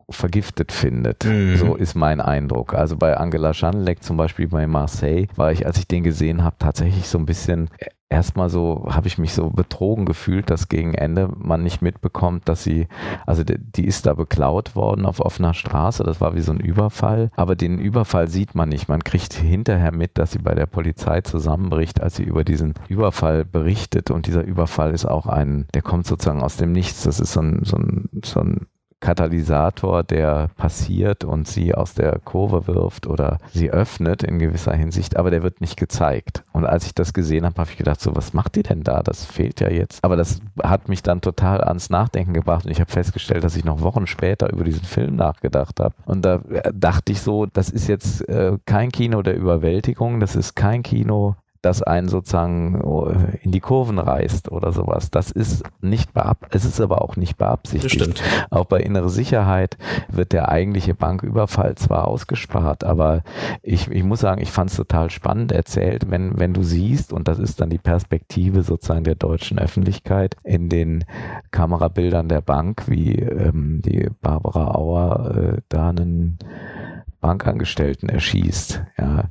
[SPEAKER 4] vergiftet findet. Mhm. So ist mein Eindruck. Also bei Angela Schanleck zum Beispiel bei Marseille war ich, als ich den gesehen habe, tatsächlich so ein bisschen erstmal so habe ich mich so betrogen gefühlt, dass gegen Ende man nicht mitbekommt, dass sie, also die, die, ist da beklaut worden auf offener Straße, das war wie so ein Überfall, aber den Überfall sieht man nicht. Man kriegt hinterher mit, dass sie bei der Polizei zusammenbricht, als sie über diesen Überfall berichtet. Und dieser Überfall ist auch ein, der kommt sozusagen aus dem Nichts, das ist so ein, so ein, so ein Katalysator, der passiert und sie aus der Kurve wirft oder sie öffnet in gewisser Hinsicht, aber der wird nicht gezeigt. Und als ich das gesehen habe, habe ich gedacht, so was macht die denn da? Das fehlt ja jetzt. Aber das hat mich dann total ans Nachdenken gebracht und ich habe festgestellt, dass ich noch Wochen später über diesen Film nachgedacht habe. Und da äh, dachte ich so, das ist jetzt äh, kein Kino der Überwältigung, das ist kein Kino das einen sozusagen oh, in die Kurven reißt oder sowas. Das ist nicht beab es ist aber auch nicht beabsichtigt. Auch bei innere Sicherheit wird der eigentliche Banküberfall zwar ausgespart, aber ich, ich muss sagen, ich fand es total spannend erzählt, wenn, wenn du siehst, und das ist dann die Perspektive sozusagen der deutschen Öffentlichkeit in den Kamerabildern der Bank, wie ähm, die Barbara Auer äh, da einen Bankangestellten erschießt. Ja.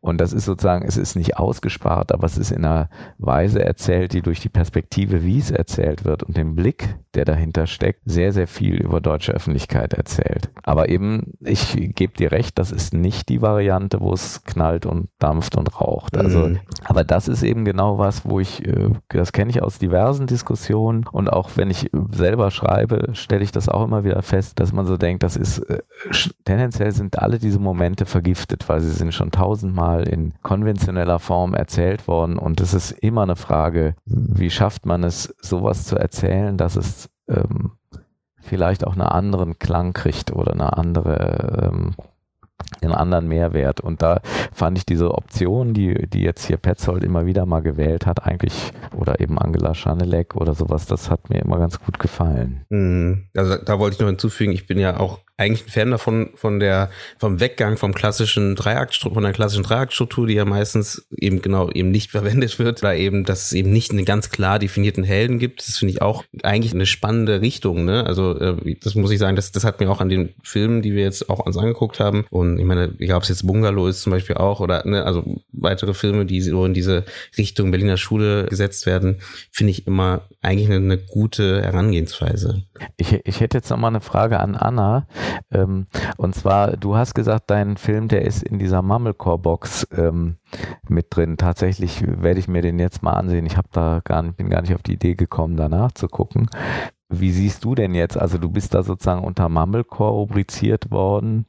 [SPEAKER 4] Und das ist sozusagen, es ist nicht ausgespart, aber es ist in einer Weise erzählt, die durch die Perspektive, wie es erzählt wird und den Blick, der dahinter steckt, sehr, sehr viel über deutsche Öffentlichkeit erzählt. Aber eben, ich gebe dir recht, das ist nicht die Variante, wo es knallt und dampft und raucht. Also, mhm. aber das ist eben genau was, wo ich, äh, das kenne ich aus diversen Diskussionen und auch wenn ich selber schreibe, stelle ich das auch immer wieder fest, dass man so denkt, das ist, äh, tendenziell sind alle diese Momente vergiftet, weil sie sind schon tausendmal in konventioneller Form erzählt worden und es ist immer eine Frage, wie schafft man es, sowas zu erzählen, dass es ähm, vielleicht auch einen anderen Klang kriegt oder eine andere ähm, einen anderen Mehrwert. Und da fand ich diese Option, die, die jetzt hier Petzold immer wieder mal gewählt hat, eigentlich, oder eben Angela Schanelek oder sowas, das hat mir immer ganz gut gefallen.
[SPEAKER 1] Mhm. Also da wollte ich noch hinzufügen, ich bin ja auch eigentlich ein Fan davon, von der, vom Weggang vom klassischen Dreiaktstruktur, von der klassischen Dreiaktstruktur, die ja meistens eben genau eben nicht verwendet wird, oder eben, dass es eben nicht einen ganz klar definierten Helden gibt. Das finde ich auch eigentlich eine spannende Richtung, ne? Also, äh, das muss ich sagen, das, das hat mir auch an den Filmen, die wir jetzt auch uns angeguckt haben, und ich meine, ich glaube, es jetzt Bungalow ist zum Beispiel auch, oder, ne, also weitere Filme, die so in diese Richtung Berliner Schule gesetzt werden, finde ich immer eigentlich eine, eine gute Herangehensweise.
[SPEAKER 4] Ich, ich hätte jetzt noch mal eine Frage an Anna. Ähm, und zwar, du hast gesagt, dein Film, der ist in dieser Mumblecore-Box ähm, mit drin. Tatsächlich werde ich mir den jetzt mal ansehen. Ich habe da gar nicht, bin gar nicht auf die Idee gekommen, danach zu gucken. Wie siehst du denn jetzt? Also du bist da sozusagen unter Mumblecore rubriziert worden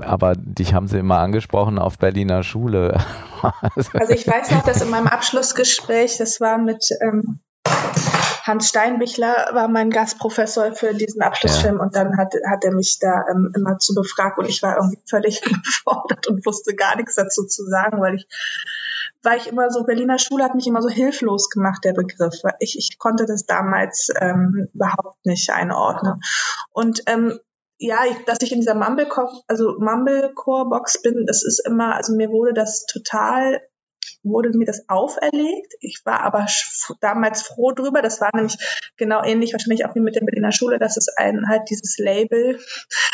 [SPEAKER 4] aber dich haben sie immer angesprochen auf Berliner Schule.
[SPEAKER 5] also ich weiß noch, dass in meinem Abschlussgespräch, das war mit ähm, Hans Steinbichler war mein Gastprofessor für diesen Abschlussfilm ja. und dann hat, hat er mich da ähm, immer zu befragt und ich war irgendwie völlig überfordert und wusste gar nichts dazu zu sagen, weil ich weil ich immer so, Berliner Schule hat mich immer so hilflos gemacht, der Begriff. Ich, ich konnte das damals ähm, überhaupt nicht einordnen. Und ähm, ja, ich, dass ich in dieser Mumblecore, also Mumblecore-Box bin, das ist immer, also mir wurde das total wurde mir das auferlegt. Ich war aber damals froh drüber. Das war nämlich genau ähnlich wahrscheinlich auch wie mit der Berliner Schule, dass es einen halt dieses Label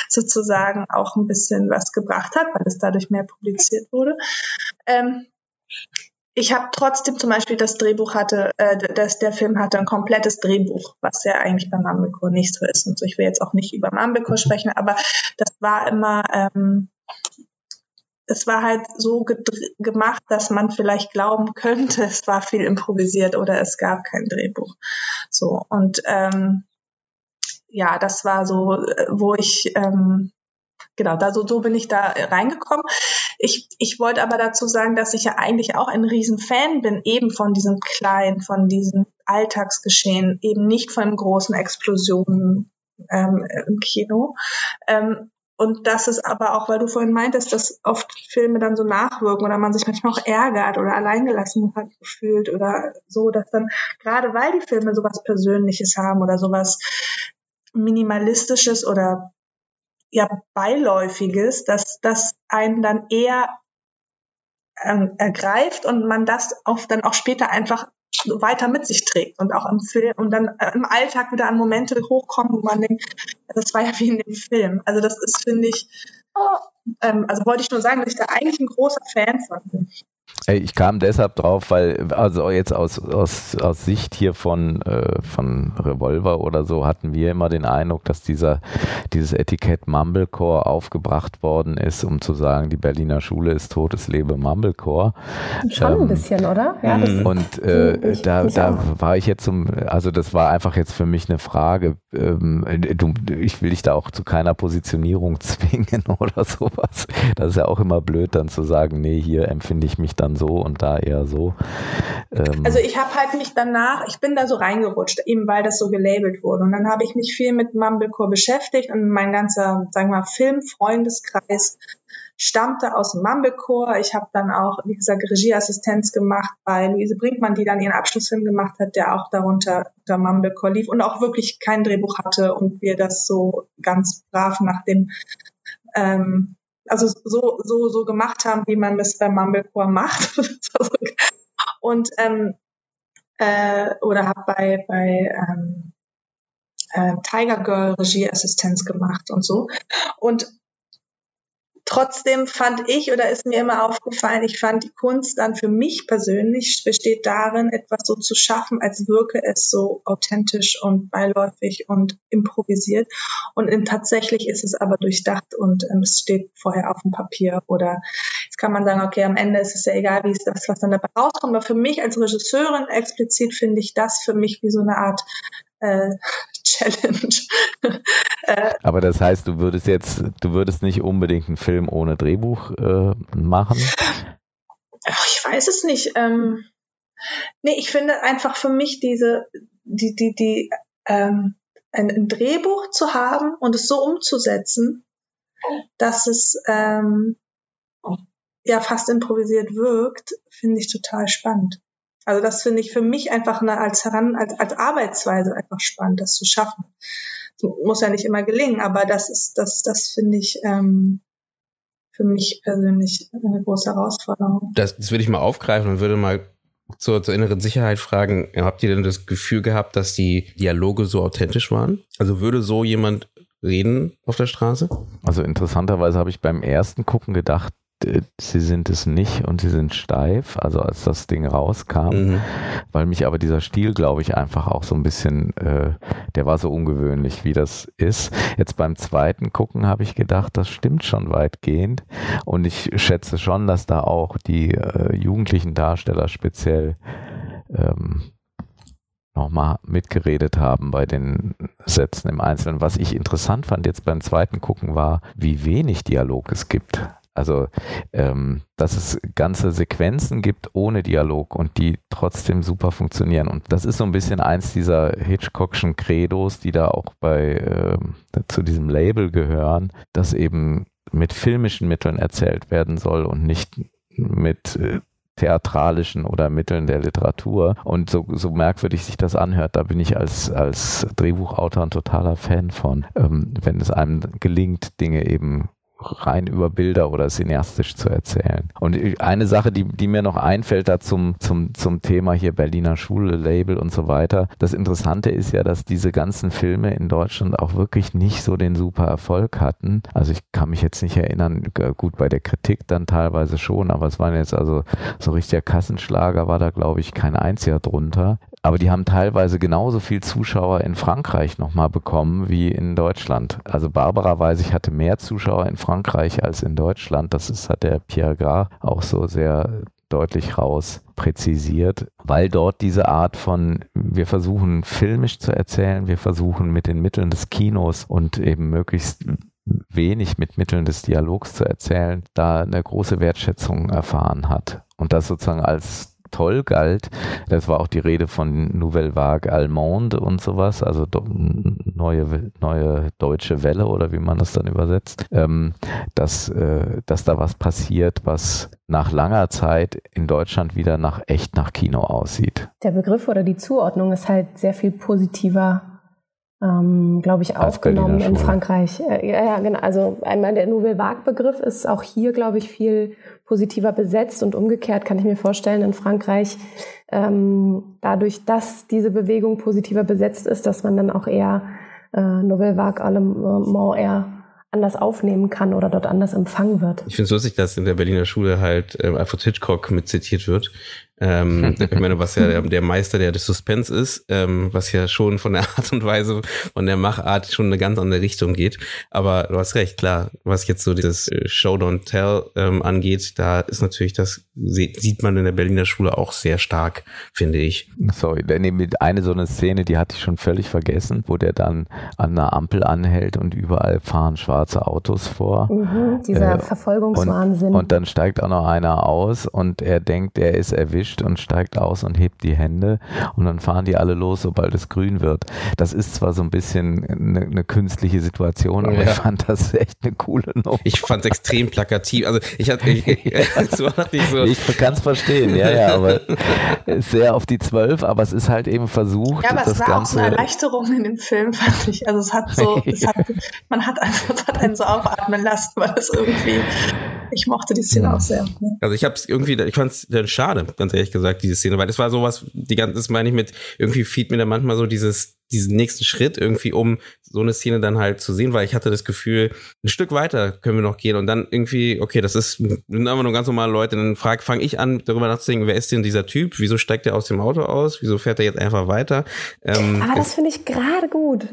[SPEAKER 5] sozusagen auch ein bisschen was gebracht hat, weil es dadurch mehr publiziert wurde. Ähm, ich habe trotzdem zum Beispiel das Drehbuch hatte, äh, dass der Film hatte ein komplettes Drehbuch, was ja eigentlich bei Mambeko nicht so ist. Und so, ich will jetzt auch nicht über Mambeko sprechen, aber das war immer ähm, es war halt so gemacht, dass man vielleicht glauben könnte, es war viel improvisiert oder es gab kein Drehbuch. So und ähm, ja, das war so, äh, wo ich ähm, genau, da so, so bin ich da reingekommen. Ich, ich wollte aber dazu sagen, dass ich ja eigentlich auch ein Riesenfan bin, eben von diesem kleinen, von diesem Alltagsgeschehen, eben nicht von großen Explosionen ähm, im Kino. Ähm, und das ist aber auch, weil du vorhin meintest, dass oft Filme dann so nachwirken oder man sich manchmal auch ärgert oder alleingelassen hat gefühlt oder so, dass dann, gerade weil die Filme sowas Persönliches haben oder sowas Minimalistisches oder ja Beiläufiges, dass das einen dann eher ähm, ergreift und man das oft dann auch später einfach weiter mit sich trägt und auch im Film und dann äh, im Alltag wieder an Momente hochkommen, wo man denkt, das war ja wie in dem Film. Also das ist, finde ich, ähm, also wollte ich nur sagen, dass ich da eigentlich ein großer Fan von bin.
[SPEAKER 4] Ich kam deshalb drauf, weil, also jetzt aus, aus, aus Sicht hier von, äh, von Revolver oder so, hatten wir immer den Eindruck, dass dieser, dieses Etikett Mumblecore aufgebracht worden ist, um zu sagen, die Berliner Schule ist totes Lebe Mumblecore.
[SPEAKER 3] Schon ähm, ein bisschen, oder?
[SPEAKER 4] Ja, und äh, ich, da, da war ich jetzt zum, also das war einfach jetzt für mich eine Frage. Ähm, du, ich will dich da auch zu keiner Positionierung zwingen oder sowas. Das ist ja auch immer blöd, dann zu sagen, nee, hier empfinde ich mich dann so und da eher so.
[SPEAKER 5] Ähm also ich habe halt mich danach, ich bin da so reingerutscht, eben weil das so gelabelt wurde. Und dann habe ich mich viel mit Mumblecore beschäftigt und mein ganzer, sagen wir mal, Filmfreundeskreis stammte aus dem Mumblecore. Ich habe dann auch, wie gesagt, Regieassistenz gemacht bei Luise Brinkmann, die dann ihren Abschlussfilm gemacht hat, der auch darunter unter Mumblecore lief und auch wirklich kein Drehbuch hatte und wir das so ganz brav nach dem ähm, also so, so, so gemacht haben, wie man das bei Mumblecore macht. und ähm, äh, oder habe bei, bei ähm, äh, Tiger Girl Regieassistenz gemacht und so. Und Trotzdem fand ich oder ist mir immer aufgefallen, ich fand die Kunst dann für mich persönlich besteht darin, etwas so zu schaffen, als wirke es so authentisch und beiläufig und improvisiert. Und in, tatsächlich ist es aber durchdacht und ähm, es steht vorher auf dem Papier. Oder jetzt kann man sagen, okay, am Ende ist es ja egal, wie es das, was dann dabei rauskommt. Aber für mich als Regisseurin explizit finde ich das für mich wie so eine Art äh, Challenge.
[SPEAKER 4] Äh, Aber das heißt, du würdest jetzt, du würdest nicht unbedingt einen Film ohne Drehbuch äh, machen?
[SPEAKER 5] Ich weiß es nicht. Ähm, nee, ich finde einfach für mich diese, die, die, die, ähm, ein, ein Drehbuch zu haben und es so umzusetzen, dass es ähm, ja fast improvisiert wirkt, finde ich total spannend. Also das finde ich für mich einfach eine, als, heran, als, als Arbeitsweise einfach spannend, das zu schaffen. Das muss ja nicht immer gelingen, aber das ist, das, das finde ich ähm, für mich persönlich eine große Herausforderung.
[SPEAKER 1] Das, das würde ich mal aufgreifen und würde mal zur, zur inneren Sicherheit fragen, habt ihr denn das Gefühl gehabt, dass die Dialoge so authentisch waren? Also würde so jemand reden auf der Straße?
[SPEAKER 4] Also interessanterweise habe ich beim ersten Gucken gedacht, sie sind es nicht und sie sind steif, also als das Ding rauskam, mhm. weil mich aber dieser Stil, glaube ich, einfach auch so ein bisschen, äh, der war so ungewöhnlich, wie das ist. Jetzt beim zweiten Gucken habe ich gedacht, das stimmt schon weitgehend und ich schätze schon, dass da auch die äh, jugendlichen Darsteller speziell ähm, nochmal mitgeredet haben bei den Sätzen im Einzelnen. Was ich interessant fand jetzt beim zweiten Gucken war, wie wenig Dialog es gibt. Also, ähm, dass es ganze Sequenzen gibt ohne Dialog und die trotzdem super funktionieren. Und das ist so ein bisschen eins dieser Hitchcockschen Credos, die da auch bei äh, zu diesem Label gehören, dass eben mit filmischen Mitteln erzählt werden soll und nicht mit äh, theatralischen oder Mitteln der Literatur. Und so, so merkwürdig sich das anhört, da bin ich als, als Drehbuchautor ein totaler Fan von, ähm, wenn es einem gelingt, Dinge eben rein über Bilder oder cineastisch zu erzählen. Und eine Sache, die, die mir noch einfällt da zum, zum, zum Thema hier Berliner Schule, Label und so weiter. Das Interessante ist ja, dass diese ganzen Filme in Deutschland auch wirklich nicht so den super Erfolg hatten. Also ich kann mich jetzt nicht erinnern, gut bei der Kritik dann teilweise schon, aber es waren jetzt also so richtiger Kassenschlager war da glaube ich kein einziger drunter. Aber die haben teilweise genauso viel Zuschauer in Frankreich nochmal bekommen wie in Deutschland. Also Barbara weiß ich hatte mehr Zuschauer in Frankreich als in Deutschland. Das ist, hat der Pierre Gras auch so sehr deutlich raus präzisiert, weil dort diese Art von, wir versuchen filmisch zu erzählen, wir versuchen mit den Mitteln des Kinos und eben möglichst wenig mit Mitteln des Dialogs zu erzählen, da eine große Wertschätzung erfahren hat. Und das sozusagen als toll galt. Das war auch die Rede von Nouvelle Vague Allemande und sowas, also neue, neue deutsche Welle oder wie man das dann übersetzt, ähm, dass, äh, dass da was passiert, was nach langer Zeit in Deutschland wieder nach echt nach Kino aussieht.
[SPEAKER 3] Der Begriff oder die Zuordnung ist halt sehr viel positiver ähm, glaube ich, aufgenommen in Frankreich. Äh, ja, ja, genau. Also einmal der Nouvelle Vague-Begriff ist auch hier, glaube ich, viel positiver besetzt und umgekehrt kann ich mir vorstellen, in Frankreich ähm, dadurch, dass diese Bewegung positiver besetzt ist, dass man dann auch eher äh, Nouvelle Vague Allemand eher anders aufnehmen kann oder dort anders empfangen wird.
[SPEAKER 1] Ich finde es lustig, dass in der Berliner Schule halt äh, Alfred Hitchcock mit zitiert wird. Ähm, ich meine, was ja der, der Meister der des Suspense ist, ähm, was ja schon von der Art und Weise, von der Machart schon eine ganz andere Richtung geht. Aber du hast recht, klar, was jetzt so dieses äh, Show Don't Tell ähm, angeht, da ist natürlich das, sieht man in der Berliner Schule auch sehr stark, finde ich.
[SPEAKER 4] Sorry, mit eine so eine Szene, die hatte ich schon völlig vergessen, wo der dann an einer Ampel anhält und überall fahren schwarze Autos vor.
[SPEAKER 3] Mhm, dieser äh, Verfolgungswahnsinn.
[SPEAKER 4] Und, und dann steigt auch noch einer aus und er denkt, er ist erwischt erwischt und steigt aus und hebt die Hände und dann fahren die alle los, sobald es grün wird. Das ist zwar so ein bisschen eine, eine künstliche Situation, aber ja. ich fand das echt eine coole
[SPEAKER 1] Nummer. Ich fand es extrem plakativ. Also ich hatte, ich,
[SPEAKER 4] so ich so. Ich kann es verstehen, ja, ja, aber sehr auf die Zwölf, aber es ist halt eben versucht.
[SPEAKER 5] Ja, aber
[SPEAKER 4] es
[SPEAKER 5] war
[SPEAKER 4] Ganze
[SPEAKER 5] auch eine Erleichterung in dem Film, fand ich. Also es hat so, es hat, man hat einfach, es hat einen so aufatmen lassen, weil es irgendwie, ich mochte die Szene ja. auch sehr.
[SPEAKER 1] Also ich habe es irgendwie, ich fand es schade, ganz ehrlich gesagt, diese Szene, weil das war sowas, die ganze, das meine ich mit, irgendwie fiel mir da manchmal so dieses, diesen nächsten Schritt irgendwie, um so eine Szene dann halt zu sehen, weil ich hatte das Gefühl, ein Stück weiter können wir noch gehen und dann irgendwie, okay, das ist, sind aber nur ganz normale Leute, dann frag, fange ich an, darüber nachzudenken, wer ist denn dieser Typ? Wieso steigt er aus dem Auto aus? Wieso fährt er jetzt einfach weiter?
[SPEAKER 3] Ähm, aber das finde ich gerade gut.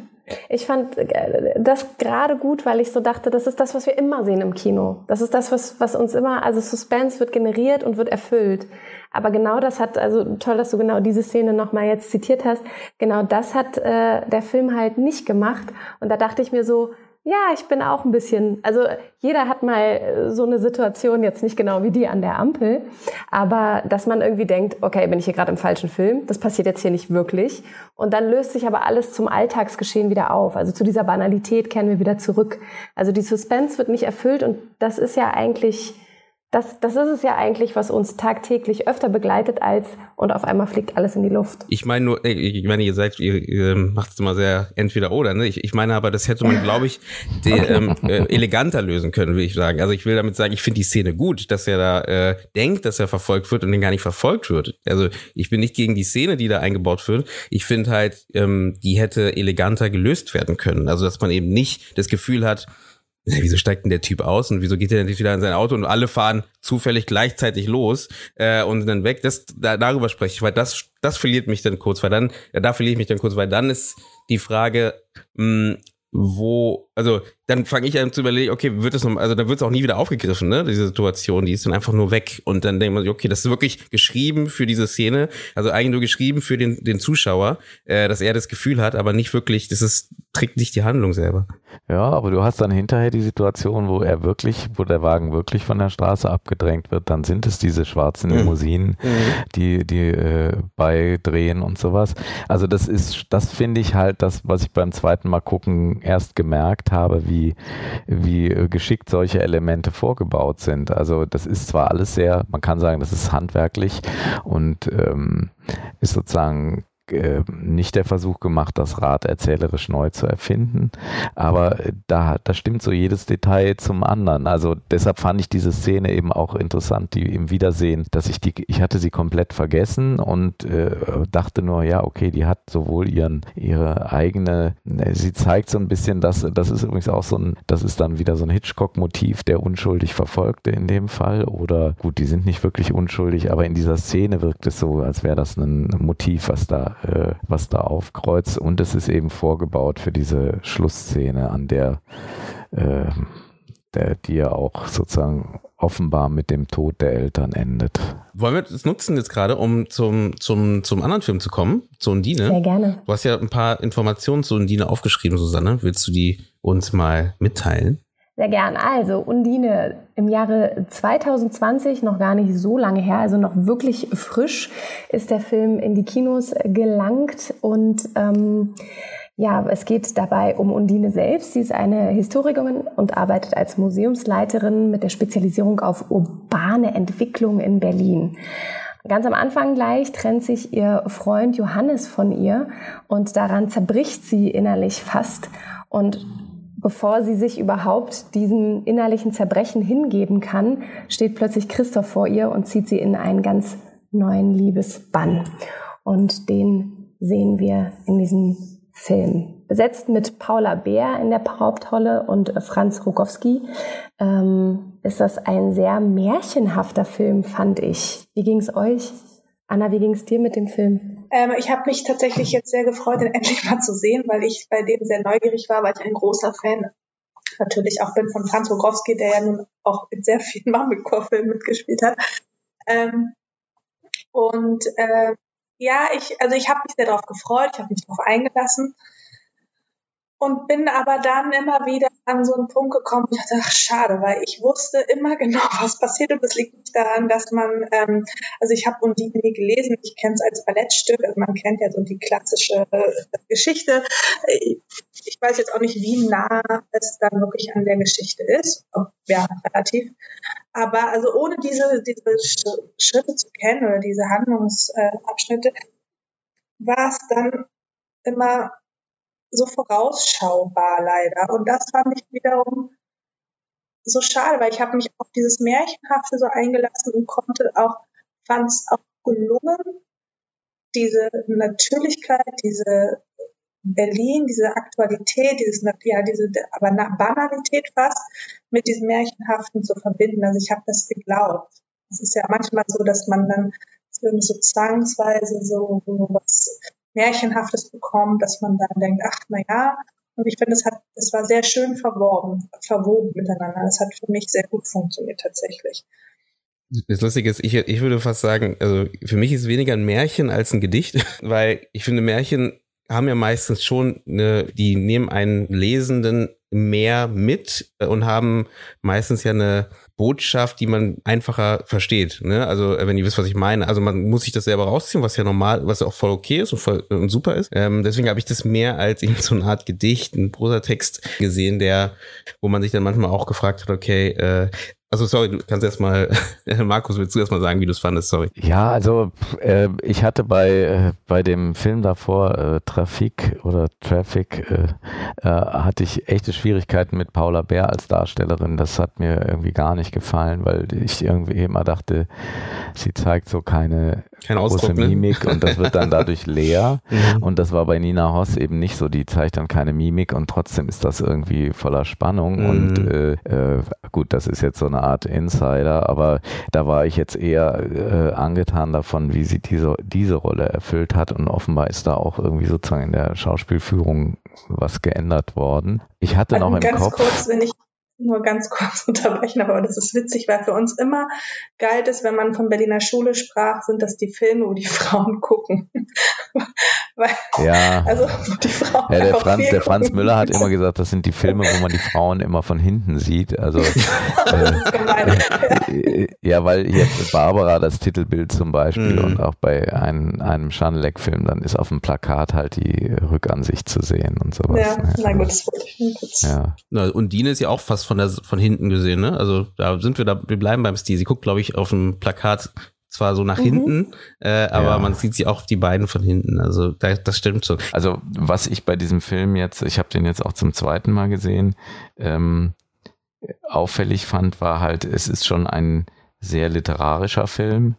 [SPEAKER 3] Ich fand äh, das gerade gut, weil ich so dachte, das ist das, was wir immer sehen im Kino. Das ist das, was, was uns immer, also Suspense wird generiert und wird erfüllt. Aber genau das hat, also toll, dass du genau diese Szene nochmal jetzt zitiert hast, genau das hat äh, der Film halt nicht gemacht. Und da dachte ich mir so, ja, ich bin auch ein bisschen, also jeder hat mal äh, so eine Situation, jetzt nicht genau wie die an der Ampel, aber dass man irgendwie denkt, okay, bin ich hier gerade im falschen Film, das passiert jetzt hier nicht wirklich. Und dann löst sich aber alles zum Alltagsgeschehen wieder auf. Also zu dieser Banalität kehren wir wieder zurück. Also die Suspense wird nicht erfüllt und das ist ja eigentlich das, das ist es ja eigentlich, was uns tagtäglich öfter begleitet als und auf einmal fliegt alles in die Luft.
[SPEAKER 1] Ich meine nur, ich meine, ihr seid, ihr, ihr macht es immer sehr entweder oder, ne? Ich, ich meine aber, das hätte man, glaube ich, okay. ähm, äh, eleganter lösen können, will ich sagen. Also ich will damit sagen, ich finde die Szene gut, dass er da äh, denkt, dass er verfolgt wird und den gar nicht verfolgt wird. Also ich bin nicht gegen die Szene, die da eingebaut wird. Ich finde halt, ähm, die hätte eleganter gelöst werden können. Also dass man eben nicht das Gefühl hat, wieso steigt denn der Typ aus und wieso geht er denn nicht wieder in sein Auto und alle fahren zufällig gleichzeitig los äh, und dann weg. Das da, darüber spreche ich, weil das das verliert mich dann kurz, weil dann ja, da verliere ich mich dann kurz, weil dann ist die Frage, mh, wo, also dann fange ich an zu überlegen, okay, wird es noch, also dann wird es auch nie wieder aufgegriffen, ne? Diese Situation, die ist dann einfach nur weg. Und dann denkt man sich, okay, das ist wirklich geschrieben für diese Szene, also eigentlich nur geschrieben für den, den Zuschauer, äh, dass er das Gefühl hat, aber nicht wirklich, das ist, trägt nicht die Handlung selber.
[SPEAKER 4] Ja, aber du hast dann hinterher die Situation, wo er wirklich, wo der Wagen wirklich von der Straße abgedrängt wird, dann sind es diese schwarzen mhm. Limousinen, mhm. die, die äh, beidrehen und sowas. Also das ist, das finde ich halt das, was ich beim zweiten Mal gucken erst gemerkt habe, wie, wie geschickt solche Elemente vorgebaut sind. Also das ist zwar alles sehr, man kann sagen, das ist handwerklich und ähm, ist sozusagen äh, nicht der Versuch gemacht, das Rad erzählerisch neu zu erfinden, aber da, da stimmt so jedes Detail zum anderen. Also deshalb fand ich diese Szene eben auch interessant, die im Wiedersehen, dass ich die, ich hatte sie komplett vergessen und äh, dachte nur, ja, okay, die hat sowohl ihren, ihre eigene, ne, sie zeigt so ein bisschen, dass, das ist übrigens auch so ein, das ist dann wieder so ein Hitchcock-Motiv, der unschuldig Verfolgte in dem Fall oder gut, die sind nicht wirklich unschuldig, aber in dieser Szene wirkt es so, als wäre das ein Motiv, was da äh, was da aufkreuzt. Und es ist eben vorgebaut für diese Schlussszene, an der, äh, der die ja auch sozusagen offenbar mit dem Tod der Eltern endet.
[SPEAKER 1] Wollen wir das nutzen jetzt gerade, um zum, zum, zum anderen Film zu kommen, zu Undine?
[SPEAKER 3] Sehr gerne.
[SPEAKER 1] Du hast ja ein paar Informationen zu Undine aufgeschrieben, Susanne. Willst du die uns mal mitteilen?
[SPEAKER 3] Sehr gern. Also Undine im Jahre 2020, noch gar nicht so lange her, also noch wirklich frisch, ist der Film in die Kinos gelangt und ähm, ja, es geht dabei um Undine selbst. Sie ist eine Historikerin und arbeitet als Museumsleiterin mit der Spezialisierung auf urbane Entwicklung in Berlin. Ganz am Anfang gleich trennt sich ihr Freund Johannes von ihr und daran zerbricht sie innerlich fast. Und bevor sie sich überhaupt diesem innerlichen Zerbrechen hingeben kann, steht plötzlich Christoph vor ihr und zieht sie in einen ganz neuen Liebesbann. Und den sehen wir in diesem Film. Besetzt mit Paula Beer in der Hauptrolle und Franz Rogowski ähm, ist das ein sehr märchenhafter Film, fand ich. Wie ging es euch? Anna, wie ging es dir mit dem Film?
[SPEAKER 5] Ähm, ich habe mich tatsächlich jetzt sehr gefreut, den endlich mal zu sehen, weil ich bei dem sehr neugierig war, weil ich ein großer Fan natürlich auch bin von Franz Rogowski, der ja nun auch in sehr vielen Mumblecore-Filmen mitgespielt hat. Ähm, und äh, ja, ich, also ich habe mich sehr darauf gefreut, ich habe mich darauf eingelassen und bin aber dann immer wieder an so einen Punkt gekommen, ich dachte, ach schade, weil ich wusste immer genau, was passiert und das liegt nicht daran, dass man, ähm, also ich habe Undine nie gelesen, ich kenne es als Ballettstück, also man kennt ja so die klassische äh, Geschichte. Ich weiß jetzt auch nicht, wie nah es dann wirklich an der Geschichte ist, ja, relativ. Aber also ohne diese, diese Schritte zu kennen oder diese Handlungsabschnitte, war es dann immer so vorausschaubar leider. Und das fand ich wiederum so schade, weil ich habe mich auf dieses Märchenhafte so eingelassen und konnte auch, fand es auch gelungen, diese Natürlichkeit, diese Berlin, diese Aktualität, dieses, ja, diese, aber Banalität fast mit diesem Märchenhaften zu verbinden. Also ich habe das geglaubt. Es ist ja manchmal so, dass man dann so zwangsweise so, so was Märchenhaftes bekommt, dass man dann denkt, ach, na ja. Und ich finde, es hat, es war sehr schön verworben, verwoben miteinander. Es hat für mich sehr gut funktioniert tatsächlich.
[SPEAKER 1] Das Lustige ist, ich, ich würde fast sagen, also für mich ist weniger ein Märchen als ein Gedicht, weil ich finde, Märchen haben ja meistens schon eine, die nehmen einen Lesenden mehr mit und haben meistens ja eine Botschaft, die man einfacher versteht. Ne? Also wenn ihr wisst, was ich meine. Also man muss sich das selber rausziehen, was ja normal, was ja auch voll okay ist und, voll, und super ist. Ähm, deswegen habe ich das mehr als in so eine Art Gedicht, ein Prosatext gesehen, der, wo man sich dann manchmal auch gefragt hat, okay, äh, also sorry, du kannst erst mal, Markus, willst du erst mal sagen, wie du es fandest, sorry.
[SPEAKER 4] Ja, also äh, ich hatte bei, äh, bei dem Film davor, äh, Trafik oder Traffic, äh, äh, hatte ich echte Schwierigkeiten mit Paula Bär als Darstellerin. Das hat mir irgendwie gar nicht gefallen, weil ich irgendwie immer dachte, sie zeigt so keine
[SPEAKER 1] Kein große
[SPEAKER 4] ne? Mimik und das wird dann dadurch leer. Mhm. Und das war bei Nina Hoss eben nicht so. Die zeigt dann keine Mimik und trotzdem ist das irgendwie voller Spannung. Mhm. Und äh, gut, das ist jetzt so eine Art Insider, aber da war ich jetzt eher äh, angetan davon, wie sie diese, diese Rolle erfüllt hat. Und offenbar ist da auch irgendwie sozusagen in der Schauspielführung was geändert worden. Ich hatte also noch im
[SPEAKER 5] ganz
[SPEAKER 4] Kopf.
[SPEAKER 5] Kurz, wenn ich nur ganz kurz unterbrechen, aber das ist witzig, weil für uns immer galt es, wenn man von Berliner Schule sprach, sind das die Filme, wo die Frauen gucken.
[SPEAKER 4] weil, ja. Also die Frauen ja, der, Franz, der Franz Müller hat immer gesagt, das sind die Filme, wo man die Frauen immer von hinten sieht. Also äh, ja, weil hier Barbara das Titelbild zum Beispiel mhm. und auch bei einem, einem Schanleck-Film, dann ist auf dem Plakat halt die Rückansicht zu sehen und sowas. Ja,
[SPEAKER 5] ne? na gut, das wollte ich nur kurz.
[SPEAKER 1] Ja. Na, und Dine ist ja auch fast von der von hinten gesehen, ne? Also da sind wir da, wir bleiben beim Stil. Sie guckt, glaube ich, auf dem Plakat zwar so nach mhm. hinten, äh, aber ja. man sieht sie auch die beiden von hinten. Also da, das stimmt so.
[SPEAKER 4] Also was ich bei diesem Film jetzt, ich habe den jetzt auch zum zweiten Mal gesehen, ähm, auffällig fand, war halt, es ist schon ein sehr literarischer Film.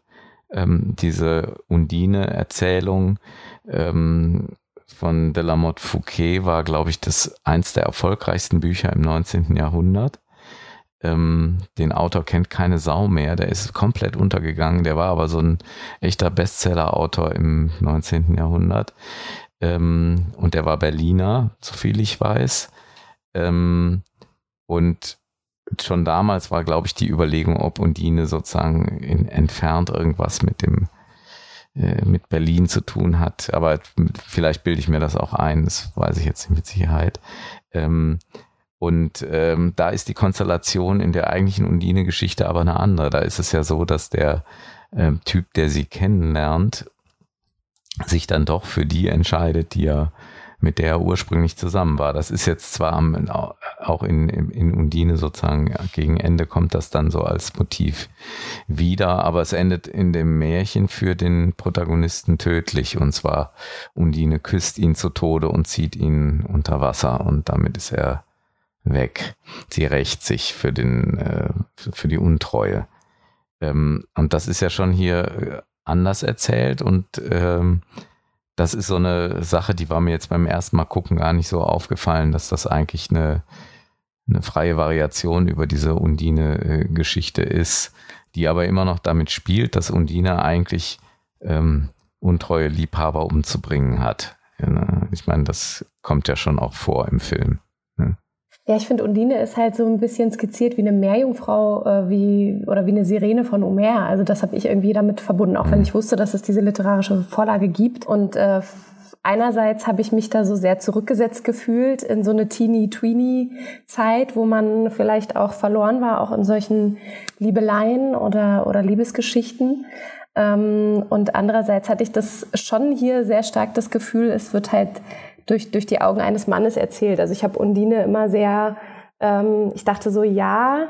[SPEAKER 4] Ähm, diese Undine-Erzählung ähm, von Delamotte Fouquet war, glaube ich, das eins der erfolgreichsten Bücher im 19. Jahrhundert. Ähm, den Autor kennt keine Sau mehr, der ist komplett untergegangen, der war aber so ein echter Bestseller-Autor im 19. Jahrhundert. Ähm, und der war Berliner, soviel ich weiß. Ähm, und schon damals war, glaube ich, die Überlegung, ob Undine sozusagen in, entfernt irgendwas mit dem äh, mit Berlin zu tun hat. Aber vielleicht bilde ich mir das auch ein, das weiß ich jetzt nicht mit Sicherheit. Ähm, und ähm, da ist die Konstellation in der eigentlichen Undine-Geschichte aber eine andere. Da ist es ja so, dass der ähm, Typ, der sie kennenlernt, sich dann doch für die entscheidet, die er mit der er ursprünglich zusammen war. Das ist jetzt zwar am, auch in, in Undine sozusagen gegen Ende kommt das dann so als Motiv wieder, aber es endet in dem Märchen für den Protagonisten tödlich und zwar Undine küsst ihn zu Tode und zieht ihn unter Wasser und damit ist er weg. Sie rächt sich für den, äh, für die Untreue. Ähm, und das ist ja schon hier anders erzählt und ähm, das ist so eine Sache, die war mir jetzt beim ersten Mal gucken gar nicht so aufgefallen, dass das eigentlich eine, eine freie Variation über diese Undine-Geschichte ist, die aber immer noch damit spielt, dass Undine eigentlich ähm, untreue Liebhaber umzubringen hat. Ne? Ich meine, das kommt ja schon auch vor im Film.
[SPEAKER 3] Ja, ich finde, Undine ist halt so ein bisschen skizziert wie eine Meerjungfrau äh, wie, oder wie eine Sirene von Homer. Also das habe ich irgendwie damit verbunden, auch mhm. wenn ich wusste, dass es diese literarische Vorlage gibt. Und äh, einerseits habe ich mich da so sehr zurückgesetzt gefühlt in so eine Teeny-Tweeny-Zeit, wo man vielleicht auch verloren war, auch in solchen Liebeleien oder, oder Liebesgeschichten. Ähm, und andererseits hatte ich das schon hier sehr stark das Gefühl, es wird halt durch, durch die Augen eines Mannes erzählt. Also ich habe Undine immer sehr, ähm, ich dachte so, ja,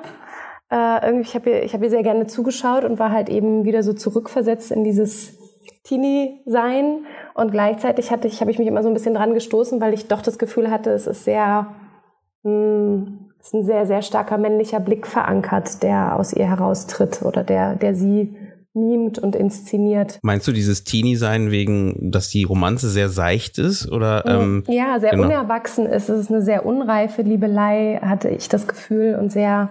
[SPEAKER 3] äh, irgendwie, ich habe ihr, hab ihr sehr gerne zugeschaut und war halt eben wieder so zurückversetzt in dieses Teenie-Sein. Und gleichzeitig hatte ich, habe ich mich immer so ein bisschen dran gestoßen, weil ich doch das Gefühl hatte, es ist sehr, mh, hm, es ist ein sehr, sehr starker männlicher Blick verankert, der aus ihr heraustritt oder der, der sie mimt und inszeniert.
[SPEAKER 1] Meinst du dieses Teenie-Sein wegen, dass die Romanze sehr seicht ist? Oder,
[SPEAKER 3] ähm, ja, sehr genau. unerwachsen ist. Es ist eine sehr unreife Liebelei, hatte ich das Gefühl, und sehr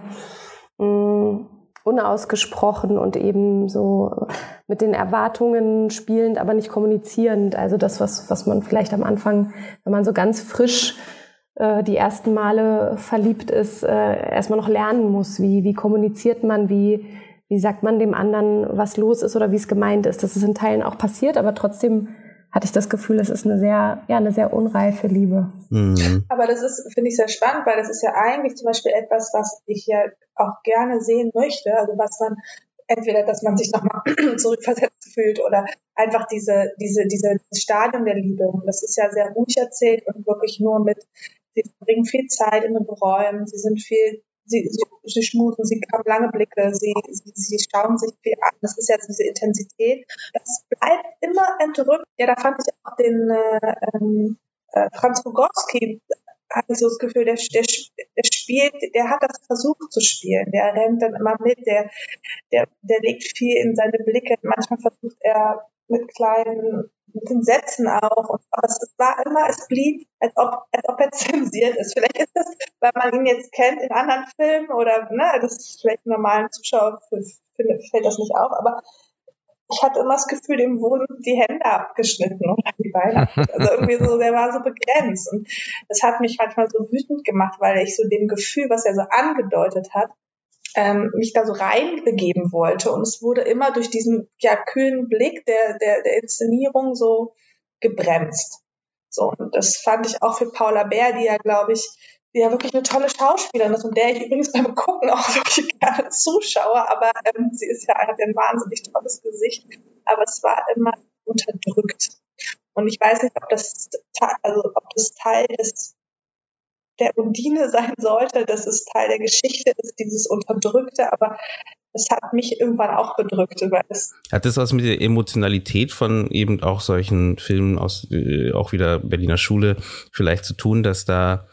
[SPEAKER 3] mh, mm, unausgesprochen und eben so mit den Erwartungen spielend, aber nicht kommunizierend. Also das, was, was man vielleicht am Anfang, wenn man so ganz frisch äh, die ersten Male verliebt ist, äh, erstmal noch lernen muss. Wie, wie kommuniziert man, wie wie sagt man dem anderen, was los ist oder wie es gemeint ist. Das ist in Teilen auch passiert, aber trotzdem hatte ich das Gefühl, es ist eine sehr, ja, eine sehr unreife Liebe.
[SPEAKER 5] Mhm. Aber das ist, finde ich, sehr spannend, weil das ist ja eigentlich zum Beispiel etwas, was ich ja auch gerne sehen möchte. Also was man entweder, dass man sich nochmal zurückversetzt fühlt oder einfach diese, diese, diese Stadium der Liebe. Und das ist ja sehr ruhig erzählt und wirklich nur mit, sie bringen viel Zeit in den Räumen, sie sind viel sie, sie, sie schmusen, sie haben lange Blicke, sie, sie, sie schauen sich viel an. Das ist jetzt diese Intensität. Das bleibt immer entrückt. Ja, da fand ich auch den äh, ähm, äh, Franz Rogowski, hatte so das Gefühl, der, der, der spielt, der hat das versucht zu spielen. Der rennt dann immer mit, der, der, der legt viel in seine Blicke. Manchmal versucht er mit kleinen mit den Sätzen auch. Und es, war immer, es blieb, als ob, als ob er zensiert ist. Vielleicht ist das, weil man ihn jetzt kennt in anderen Filmen oder, ne, das ist vielleicht normalen Zuschauer fällt das nicht auf, aber ich hatte immer das Gefühl, dem wurden die Hände abgeschnitten oder die Beine. Also irgendwie so, der war so begrenzt. Und das hat mich manchmal so wütend gemacht, weil ich so dem Gefühl, was er so angedeutet hat, ähm, mich da so reinbegeben wollte. Und es wurde immer durch diesen ja, kühlen Blick der, der, der Inszenierung so gebremst. So, und das fand ich auch für Paula Bär, die ja, glaube ich, die ja wirklich eine tolle Schauspielerin ist und der ich übrigens beim Gucken auch wirklich gerne zuschaue, aber ähm, sie ist ja, hat ein wahnsinnig tolles Gesicht, aber es war immer unterdrückt. Und ich weiß nicht, ob das, also, ob das Teil des der Undine sein sollte, dass es Teil der Geschichte ist, dieses Unterdrückte, aber es hat mich irgendwann auch bedrückt. Weil es
[SPEAKER 1] hat das was mit der Emotionalität von eben auch solchen Filmen aus, äh, auch wieder Berliner Schule vielleicht zu tun, dass da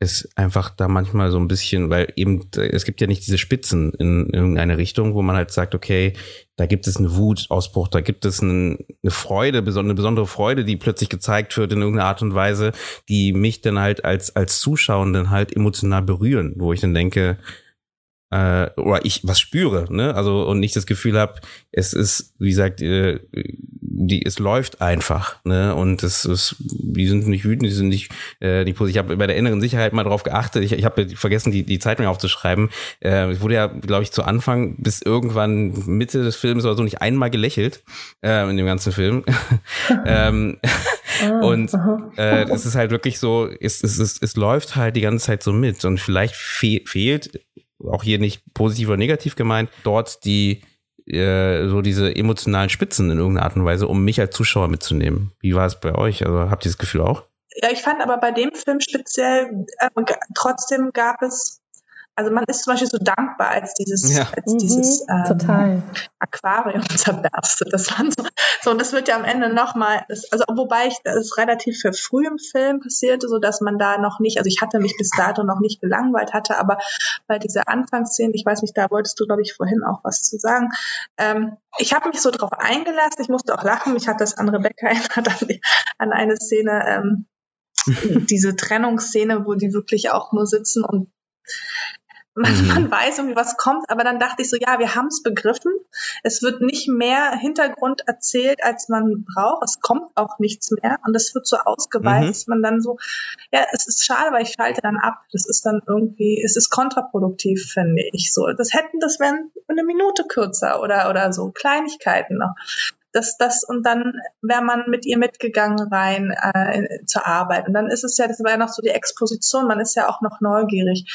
[SPEAKER 1] ist einfach da manchmal so ein bisschen, weil eben es gibt ja nicht diese Spitzen in irgendeine Richtung, wo man halt sagt, okay, da gibt es einen Wutausbruch, da gibt es eine Freude, eine besondere Freude, die plötzlich gezeigt wird in irgendeiner Art und Weise, die mich dann halt als als Zuschauenden halt emotional berühren, wo ich dann denke, äh, oder ich was spüre, ne? Also und nicht das Gefühl habe, es ist, wie gesagt, äh, die, es läuft einfach, ne? Und es ist, die sind nicht wütend, die sind nicht, äh, nicht Ich habe bei der inneren Sicherheit mal drauf geachtet. Ich, ich habe vergessen, die, die Zeit mir aufzuschreiben. Äh, ich wurde ja, glaube ich, zu Anfang bis irgendwann Mitte des Films oder so nicht einmal gelächelt äh, in dem ganzen Film. ähm, ah, und äh, es ist halt wirklich so, es, es, es, es läuft halt die ganze Zeit so mit und vielleicht fe fehlt auch hier nicht positiv oder negativ gemeint, dort die äh, so diese emotionalen Spitzen in irgendeiner Art und Weise, um mich als Zuschauer mitzunehmen. Wie war es bei euch? Also habt ihr das Gefühl auch?
[SPEAKER 5] Ja, ich fand aber bei dem Film speziell, äh, trotzdem gab es also man ist zum Beispiel so dankbar, als dieses, ja. als dieses
[SPEAKER 3] mhm, ähm,
[SPEAKER 5] Aquarium zerberstet. Das war so, so, und das wird ja am Ende nochmal, also wobei ich, das ist relativ für früh im Film passierte, so dass man da noch nicht, also ich hatte mich bis dato noch nicht gelangweilt hatte, aber bei dieser Anfangsszene, ich weiß nicht, da wolltest du, glaube ich, vorhin auch was zu sagen. Ähm, ich habe mich so drauf eingelassen, ich musste auch lachen, mich hat das an Rebecca erinnert an, an eine Szene, ähm, diese Trennungsszene, wo die wirklich auch nur sitzen und man, mhm. man weiß irgendwie, was kommt, aber dann dachte ich so, ja, wir haben es begriffen. Es wird nicht mehr Hintergrund erzählt, als man braucht. Es kommt auch nichts mehr und es wird so ausgeweitet, mhm. dass man dann so, ja, es ist schade, weil ich schalte dann ab. Das ist dann irgendwie, es ist kontraproduktiv, finde ich so. Das hätten, das wären eine Minute kürzer oder, oder so Kleinigkeiten noch das, das, und dann wäre man mit ihr mitgegangen rein äh, zur Arbeit. Und dann ist es ja, das war ja noch so die Exposition, man ist ja auch noch neugierig.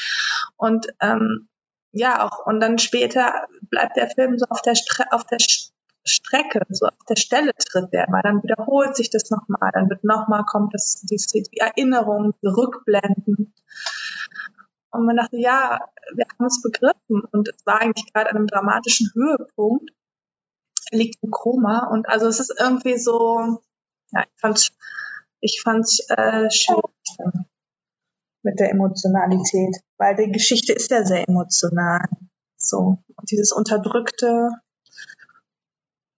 [SPEAKER 5] Und ähm, ja, auch, und dann später bleibt der Film so auf der, Stre auf der Strecke, so auf der Stelle tritt der mal, dann wiederholt sich das nochmal, dann wird nochmal, kommt das, die, die Erinnerung, die Rückblenden. Und man dachte, ja, wir haben es begriffen und es war eigentlich gerade an einem dramatischen Höhepunkt liegt im Koma und also es ist irgendwie so, ja, ich fand's, ich fand's äh, schwierig mit der Emotionalität, weil die Geschichte ist ja sehr emotional. So und dieses unterdrückte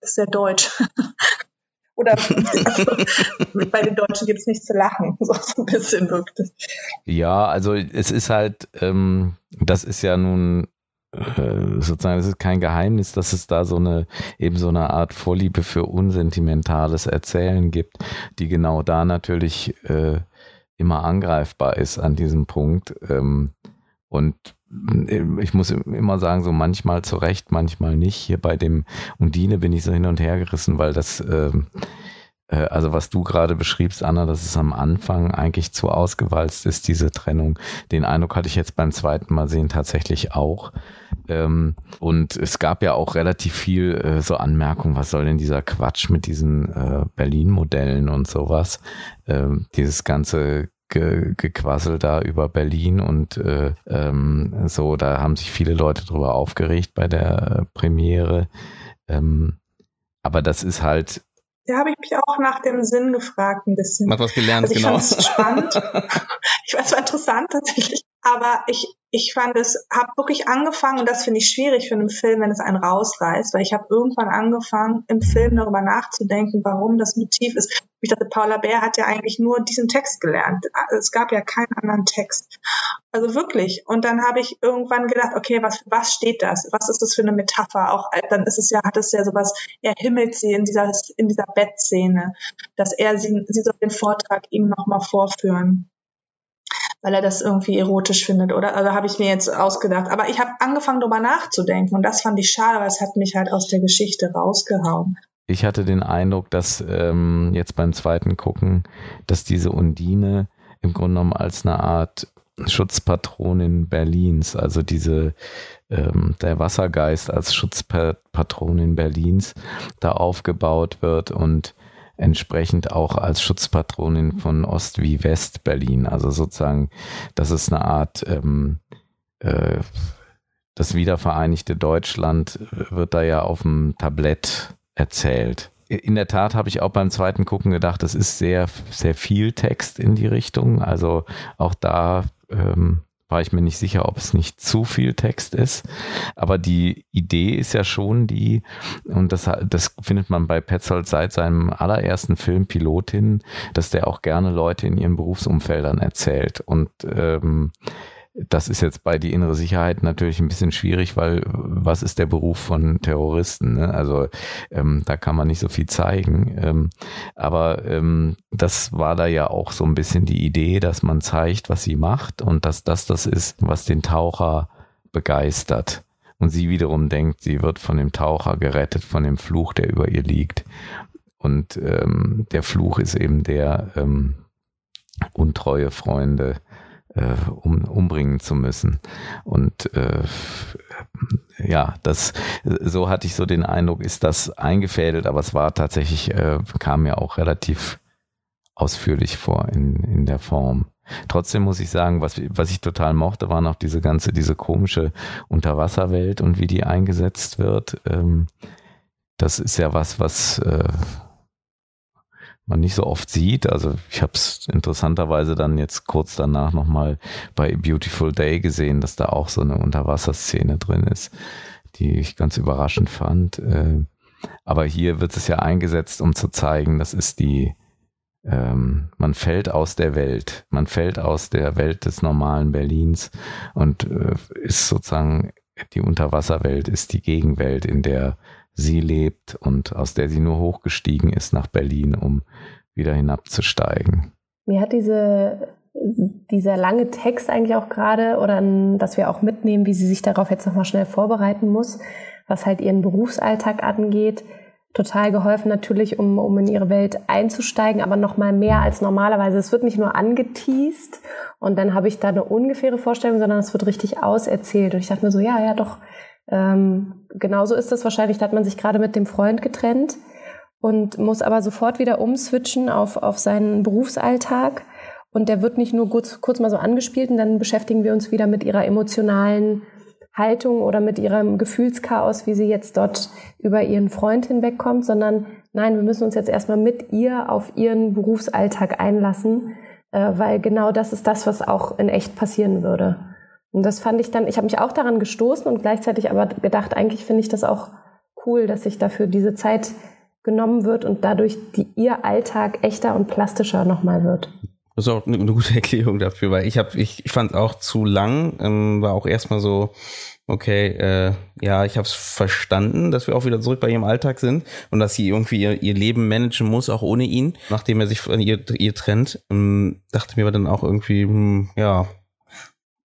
[SPEAKER 5] ist sehr deutsch. Oder also, bei den Deutschen gibt es nichts zu lachen, so ein bisschen wirkt es.
[SPEAKER 4] Ja, also es ist halt, ähm, das ist ja nun sozusagen, es ist kein Geheimnis, dass es da so eine, eben so eine Art Vorliebe für unsentimentales Erzählen gibt, die genau da natürlich äh, immer angreifbar ist an diesem Punkt. Ähm, und äh, ich muss immer sagen, so manchmal zu Recht, manchmal nicht. Hier bei dem Undine bin ich so hin und her gerissen, weil das, äh, also was du gerade beschriebst, Anna, dass es am Anfang eigentlich zu ausgewalzt ist, diese Trennung. Den Eindruck hatte ich jetzt beim zweiten Mal sehen tatsächlich auch. Ähm, und es gab ja auch relativ viel äh, so Anmerkungen, was soll denn dieser Quatsch mit diesen äh, Berlin-Modellen und sowas. Ähm, dieses ganze Ge Gequassel da über Berlin und äh, ähm, so, da haben sich viele Leute drüber aufgeregt bei der Premiere. Aber das ist halt
[SPEAKER 5] da habe ich mich auch nach dem Sinn gefragt ein bisschen.
[SPEAKER 1] Hat was gelernt, also ich genau.
[SPEAKER 5] Ich fand es spannend. ich fand es interessant tatsächlich. Aber ich, ich fand es, habe wirklich angefangen, und das finde ich schwierig für einen Film, wenn es einen rausreißt, weil ich habe irgendwann angefangen, im Film darüber nachzudenken, warum das Motiv ist. Ich dachte, Paula Bär hat ja eigentlich nur diesen Text gelernt. Es gab ja keinen anderen Text. Also wirklich. Und dann habe ich irgendwann gedacht, okay, was, was steht das? Was ist das für eine Metapher? Auch dann ist es ja, hat es ja sowas, er himmelt sie in dieser, in dieser Bettszene, dass er sie, sie soll den Vortrag ihm nochmal vorführen weil er das irgendwie erotisch findet, oder? Also habe ich mir jetzt ausgedacht. Aber ich habe angefangen, darüber nachzudenken und das fand ich schade, weil es hat mich halt aus der Geschichte rausgehauen.
[SPEAKER 4] Ich hatte den Eindruck, dass ähm, jetzt beim zweiten Gucken, dass diese Undine im Grunde genommen als eine Art Schutzpatronin Berlins, also diese ähm, der Wassergeist als Schutzpatronin Berlins da aufgebaut wird und entsprechend auch als Schutzpatronin von Ost wie West Berlin. Also sozusagen, das ist eine Art, ähm, äh, das wiedervereinigte Deutschland wird da ja auf dem Tablett erzählt. In der Tat habe ich auch beim zweiten Gucken gedacht, es ist sehr, sehr viel Text in die Richtung. Also auch da ähm, war ich mir nicht sicher, ob es nicht zu viel Text ist. Aber die Idee ist ja schon die, und das, das findet man bei Petzold seit seinem allerersten Film Pilotin, dass der auch gerne Leute in ihren Berufsumfeldern erzählt. Und ähm, das ist jetzt bei die innere Sicherheit natürlich ein bisschen schwierig, weil was ist der Beruf von Terroristen? Ne? Also ähm, da kann man nicht so viel zeigen. Ähm, aber ähm, das war da ja auch so ein bisschen die Idee, dass man zeigt, was sie macht und dass das das ist, was den Taucher begeistert. Und sie wiederum denkt, sie wird von dem Taucher gerettet, von dem Fluch, der über ihr liegt. Und ähm, der Fluch ist eben der ähm, untreue Freunde äh, um, umbringen zu müssen. Und äh, ja, das so hatte ich so den Eindruck, ist das eingefädelt, aber es war tatsächlich, äh, kam mir auch relativ ausführlich vor in, in der Form. Trotzdem muss ich sagen, was, was ich total mochte, war noch diese ganze, diese komische Unterwasserwelt und wie die eingesetzt wird. Ähm, das ist ja was, was äh, man nicht so oft sieht. Also ich habe es interessanterweise dann jetzt kurz danach nochmal bei Beautiful Day gesehen, dass da auch so eine Unterwasserszene drin ist, die ich ganz überraschend fand. Äh, aber hier wird es ja eingesetzt, um zu zeigen, das ist die, ähm, man fällt aus der Welt, man fällt aus der Welt des normalen Berlins und äh, ist sozusagen die Unterwasserwelt ist die Gegenwelt, in der sie lebt und aus der sie nur hochgestiegen ist nach Berlin, um wieder hinabzusteigen.
[SPEAKER 3] Mir hat diese, dieser lange Text eigentlich auch gerade, oder dass wir auch mitnehmen, wie sie sich darauf jetzt nochmal schnell vorbereiten muss, was halt ihren Berufsalltag angeht, total geholfen natürlich, um, um in ihre Welt einzusteigen, aber nochmal mehr als normalerweise. Es wird nicht nur angeteased und dann habe ich da eine ungefähre Vorstellung, sondern es wird richtig auserzählt. Und ich dachte mir so, ja, ja, doch, ähm, genauso ist es wahrscheinlich, da hat man sich gerade mit dem Freund getrennt und muss aber sofort wieder umswitchen auf, auf seinen Berufsalltag. Und der wird nicht nur kurz, kurz mal so angespielt und dann beschäftigen wir uns wieder mit ihrer emotionalen Haltung oder mit ihrem Gefühlschaos, wie sie jetzt dort über ihren Freund hinwegkommt, sondern nein, wir müssen uns jetzt erstmal mit ihr auf ihren Berufsalltag einlassen, äh, weil genau das ist das, was auch in echt passieren würde. Und das fand ich dann, ich habe mich auch daran gestoßen und gleichzeitig aber gedacht, eigentlich finde ich das auch cool, dass sich dafür diese Zeit genommen wird und dadurch die, ihr Alltag echter und plastischer nochmal wird.
[SPEAKER 1] Das ist auch eine, eine gute Erklärung dafür, weil ich habe, ich, ich fand es auch zu lang, ähm, war auch erstmal so, okay, äh, ja, ich habe es verstanden, dass wir auch wieder zurück bei ihrem Alltag sind und dass sie irgendwie ihr, ihr Leben managen muss, auch ohne ihn, nachdem er sich von ihr, ihr trennt. Ähm, dachte mir dann auch irgendwie, hm, ja,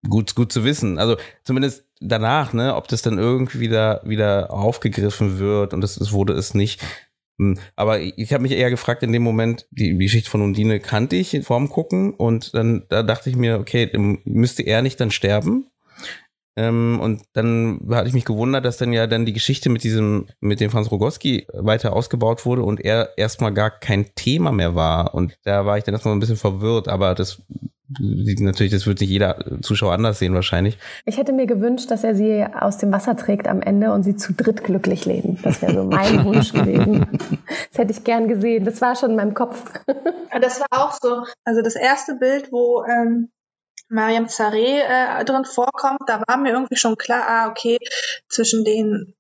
[SPEAKER 1] gut, gut zu wissen. Also zumindest danach, ne, ob das dann irgendwie wieder, wieder aufgegriffen wird und das, das wurde es nicht. Hm, aber ich habe mich eher gefragt in dem Moment, die, Geschichte von Undine kannte ich vorm Gucken und dann da dachte ich mir, okay, müsste er nicht dann sterben? Ähm, und dann hatte ich mich gewundert, dass dann ja dann die Geschichte mit diesem, mit dem Franz Rogowski weiter ausgebaut wurde und er erstmal gar kein Thema mehr war. Und da war ich dann erstmal ein bisschen verwirrt, aber das natürlich, das wird nicht jeder Zuschauer anders sehen wahrscheinlich.
[SPEAKER 3] Ich hätte mir gewünscht, dass er sie aus dem Wasser trägt am Ende und sie zu dritt glücklich leben. Das wäre so mein Wunsch gewesen. Das hätte ich gern gesehen. Das war schon in meinem Kopf.
[SPEAKER 5] Das war auch so. Also das erste Bild, wo ähm, Mariam Zareh äh, drin vorkommt, da war mir irgendwie schon klar, ah, okay, zwischen denen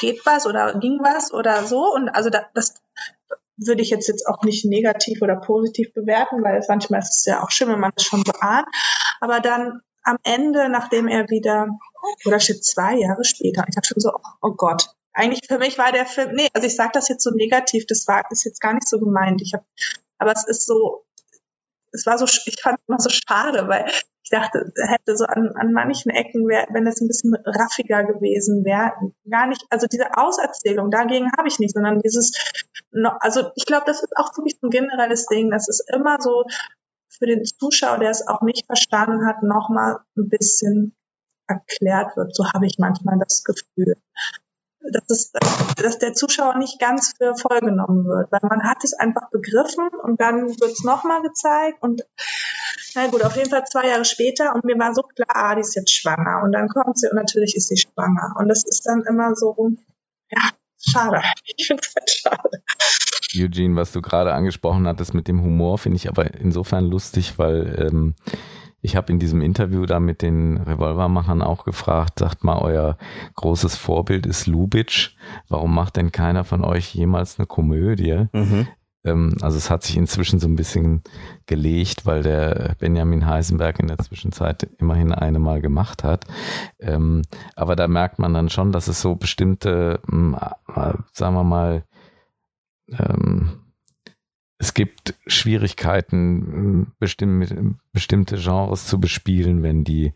[SPEAKER 5] geht was oder ging was oder so. Und also da, das würde ich jetzt, jetzt auch nicht negativ oder positiv bewerten, weil manchmal ist es ja auch schön, wenn man es schon so ahnt. Aber dann am Ende, nachdem er wieder, oder steht zwei Jahre später, ich habe schon so, oh Gott, eigentlich für mich war der Film, nee, also ich sage das jetzt so negativ, das war ist jetzt gar nicht so gemeint. Ich habe, aber es ist so, es war so, ich fand es immer so schade, weil ich dachte, hätte so an, an manchen Ecken, wär, wenn das ein bisschen raffiger gewesen wäre, gar nicht, also diese Auserzählung, dagegen habe ich nicht, sondern dieses, also ich glaube, das ist auch wirklich ein generelles Ding, das ist immer so für den Zuschauer, der es auch nicht verstanden hat, nochmal ein bisschen erklärt wird. So habe ich manchmal das Gefühl dass, es, dass der Zuschauer nicht ganz für voll genommen wird, weil man hat es einfach begriffen und dann wird es nochmal gezeigt und na gut, auf jeden Fall zwei Jahre später und mir war so klar, ah, die ist jetzt schwanger und dann kommt sie und natürlich ist sie schwanger und das ist dann immer so, ja, schade. Ich finde es halt schade.
[SPEAKER 4] Eugene, was du gerade angesprochen hattest mit dem Humor, finde ich aber insofern lustig, weil ähm, ich habe in diesem Interview da mit den Revolvermachern auch gefragt, sagt mal, euer großes Vorbild ist Lubitsch. Warum macht denn keiner von euch jemals eine Komödie? Mhm. Ähm, also es hat sich inzwischen so ein bisschen gelegt, weil der Benjamin Heisenberg in der Zwischenzeit immerhin eine Mal gemacht hat. Ähm, aber da merkt man dann schon, dass es so bestimmte, hm, äh, sagen wir mal, ähm, es gibt Schwierigkeiten, bestimmte Genres zu bespielen, wenn die,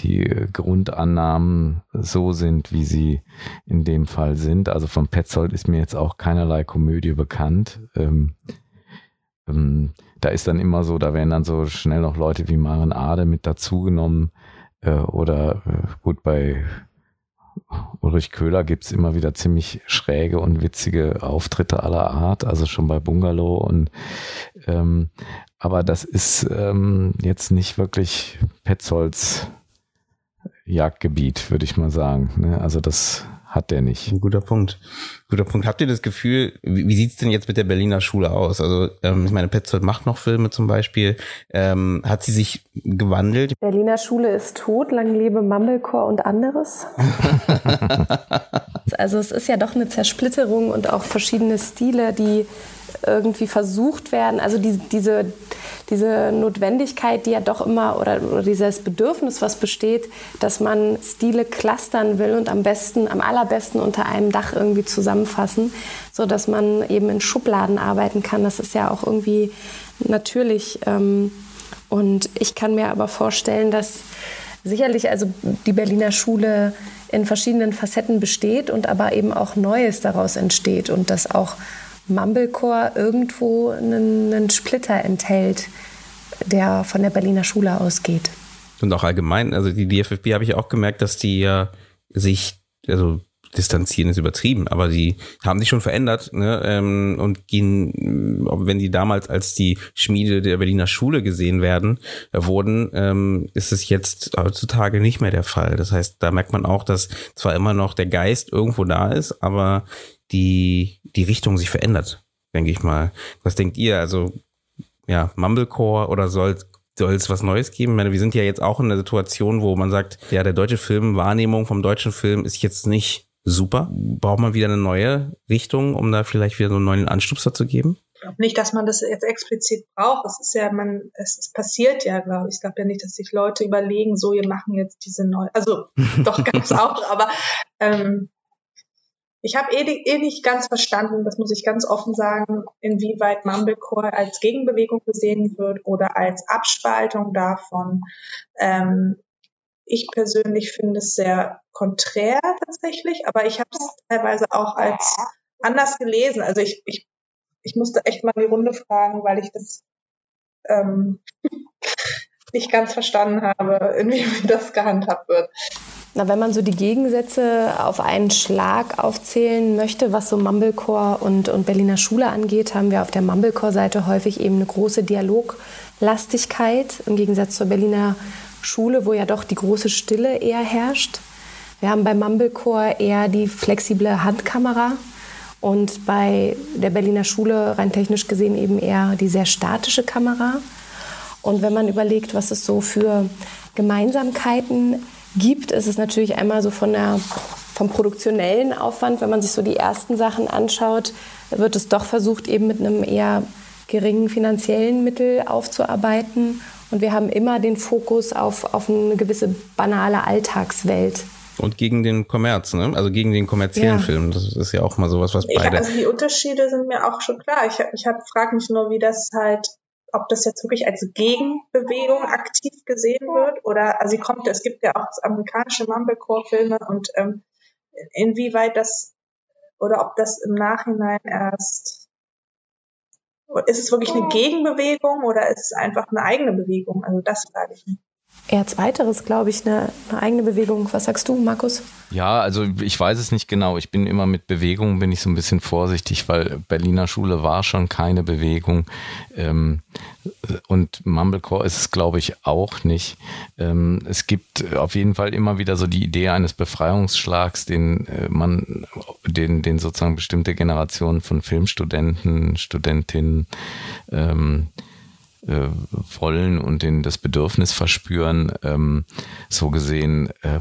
[SPEAKER 4] die Grundannahmen so sind, wie sie in dem Fall sind. Also von Petzold ist mir jetzt auch keinerlei Komödie bekannt. Ähm, ähm, da ist dann immer so, da werden dann so schnell noch Leute wie Maren Ade mit dazugenommen. Äh, oder äh, gut, bei Ulrich Köhler gibt's immer wieder ziemlich schräge und witzige Auftritte aller Art, also schon bei Bungalow und ähm, aber das ist ähm, jetzt nicht wirklich Petzolds Jagdgebiet, würde ich mal sagen. Ne? Also das hat der nicht.
[SPEAKER 1] Ein guter Punkt. Guter Punkt. Habt ihr das Gefühl, wie, wie sieht's denn jetzt mit der Berliner Schule aus? Also ähm, ich meine, Petzold macht noch Filme zum Beispiel. Ähm, hat sie sich gewandelt?
[SPEAKER 3] Berliner Schule ist tot, lang lebe Mumblecore und anderes. also es ist ja doch eine Zersplitterung und auch verschiedene Stile, die irgendwie versucht werden. Also die, diese, diese Notwendigkeit, die ja doch immer, oder, oder dieses Bedürfnis, was besteht, dass man Stile clustern will und am besten, am allerbesten unter einem Dach irgendwie zusammenfassen, so dass man eben in Schubladen arbeiten kann. Das ist ja auch irgendwie natürlich. Ähm, und ich kann mir aber vorstellen, dass sicherlich also die Berliner Schule in verschiedenen Facetten besteht und aber eben auch Neues daraus entsteht und dass auch Mumblecore irgendwo einen, einen Splitter enthält, der von der Berliner Schule ausgeht.
[SPEAKER 1] Und auch allgemein, also die DFFB habe ich auch gemerkt, dass die ja sich, also distanzieren ist übertrieben, aber die haben sich schon verändert ne, ähm, und gehen, wenn die damals als die Schmiede der Berliner Schule gesehen werden, äh, wurden, ähm, ist es jetzt heutzutage nicht mehr der Fall. Das heißt, da merkt man auch, dass zwar immer noch der Geist irgendwo da ist, aber die, die Richtung sich verändert, denke ich mal. Was denkt ihr? Also, ja, Mumblecore oder soll soll es was Neues geben? Ich meine, wir sind ja jetzt auch in einer Situation, wo man sagt, ja, der deutsche Film, Wahrnehmung vom deutschen Film ist jetzt nicht super. Braucht man wieder eine neue Richtung, um da vielleicht wieder so einen neuen Anstupser zu geben?
[SPEAKER 5] Ich glaube nicht, dass man das jetzt explizit braucht. Es ist ja, man, es, es passiert ja, glaube ich. Ich glaube ja nicht, dass sich Leute überlegen, so, wir machen jetzt diese neue, also doch ganz auch, aber ähm, ich habe eh, eh nicht ganz verstanden, das muss ich ganz offen sagen, inwieweit Mumblecore als Gegenbewegung gesehen wird oder als Abspaltung davon. Ähm, ich persönlich finde es sehr konträr tatsächlich, aber ich habe es teilweise auch als anders gelesen. Also ich, ich, ich musste echt mal die Runde fragen, weil ich das ähm, nicht ganz verstanden habe, wie das gehandhabt wird.
[SPEAKER 3] Na, wenn man so die Gegensätze auf einen Schlag aufzählen möchte, was so Mumblecore und, und Berliner Schule angeht, haben wir auf der Mumblecore-Seite häufig eben eine große Dialoglastigkeit im Gegensatz zur Berliner Schule, wo ja doch die große Stille eher herrscht. Wir haben bei Mumblecore eher die flexible Handkamera und bei der Berliner Schule rein technisch gesehen eben eher die sehr statische Kamera. Und wenn man überlegt, was es so für Gemeinsamkeiten gibt, gibt, ist es natürlich einmal so von der, vom produktionellen Aufwand, wenn man sich so die ersten Sachen anschaut, wird es doch versucht, eben mit einem eher geringen finanziellen Mittel aufzuarbeiten. Und wir haben immer den Fokus auf, auf eine gewisse banale Alltagswelt.
[SPEAKER 1] Und gegen den Kommerz, ne? also gegen den kommerziellen ja. Film. Das ist ja auch mal sowas, was beide.
[SPEAKER 5] Ja, also die Unterschiede sind mir auch schon klar. Ich, ich frage mich nur, wie das halt ob das jetzt wirklich als Gegenbewegung aktiv gesehen wird oder also sie kommt, es gibt ja auch amerikanische Mumblecore-Filme und ähm, inwieweit das oder ob das im Nachhinein erst ist es wirklich eine Gegenbewegung oder ist es einfach eine eigene Bewegung? Also das frage ich mich.
[SPEAKER 3] Eher zweiteres, glaube ich, eine, eine, eigene Bewegung. Was sagst du, Markus?
[SPEAKER 4] Ja, also ich weiß es nicht genau. Ich bin immer mit Bewegung bin ich so ein bisschen vorsichtig, weil Berliner Schule war schon keine Bewegung. Ähm, und Mumblecore ist es, glaube ich, auch nicht. Ähm, es gibt auf jeden Fall immer wieder so die Idee eines Befreiungsschlags, den äh, man, den, den sozusagen bestimmte Generationen von Filmstudenten, Studentinnen ähm, äh, wollen und den, das Bedürfnis verspüren. Ähm, so gesehen äh,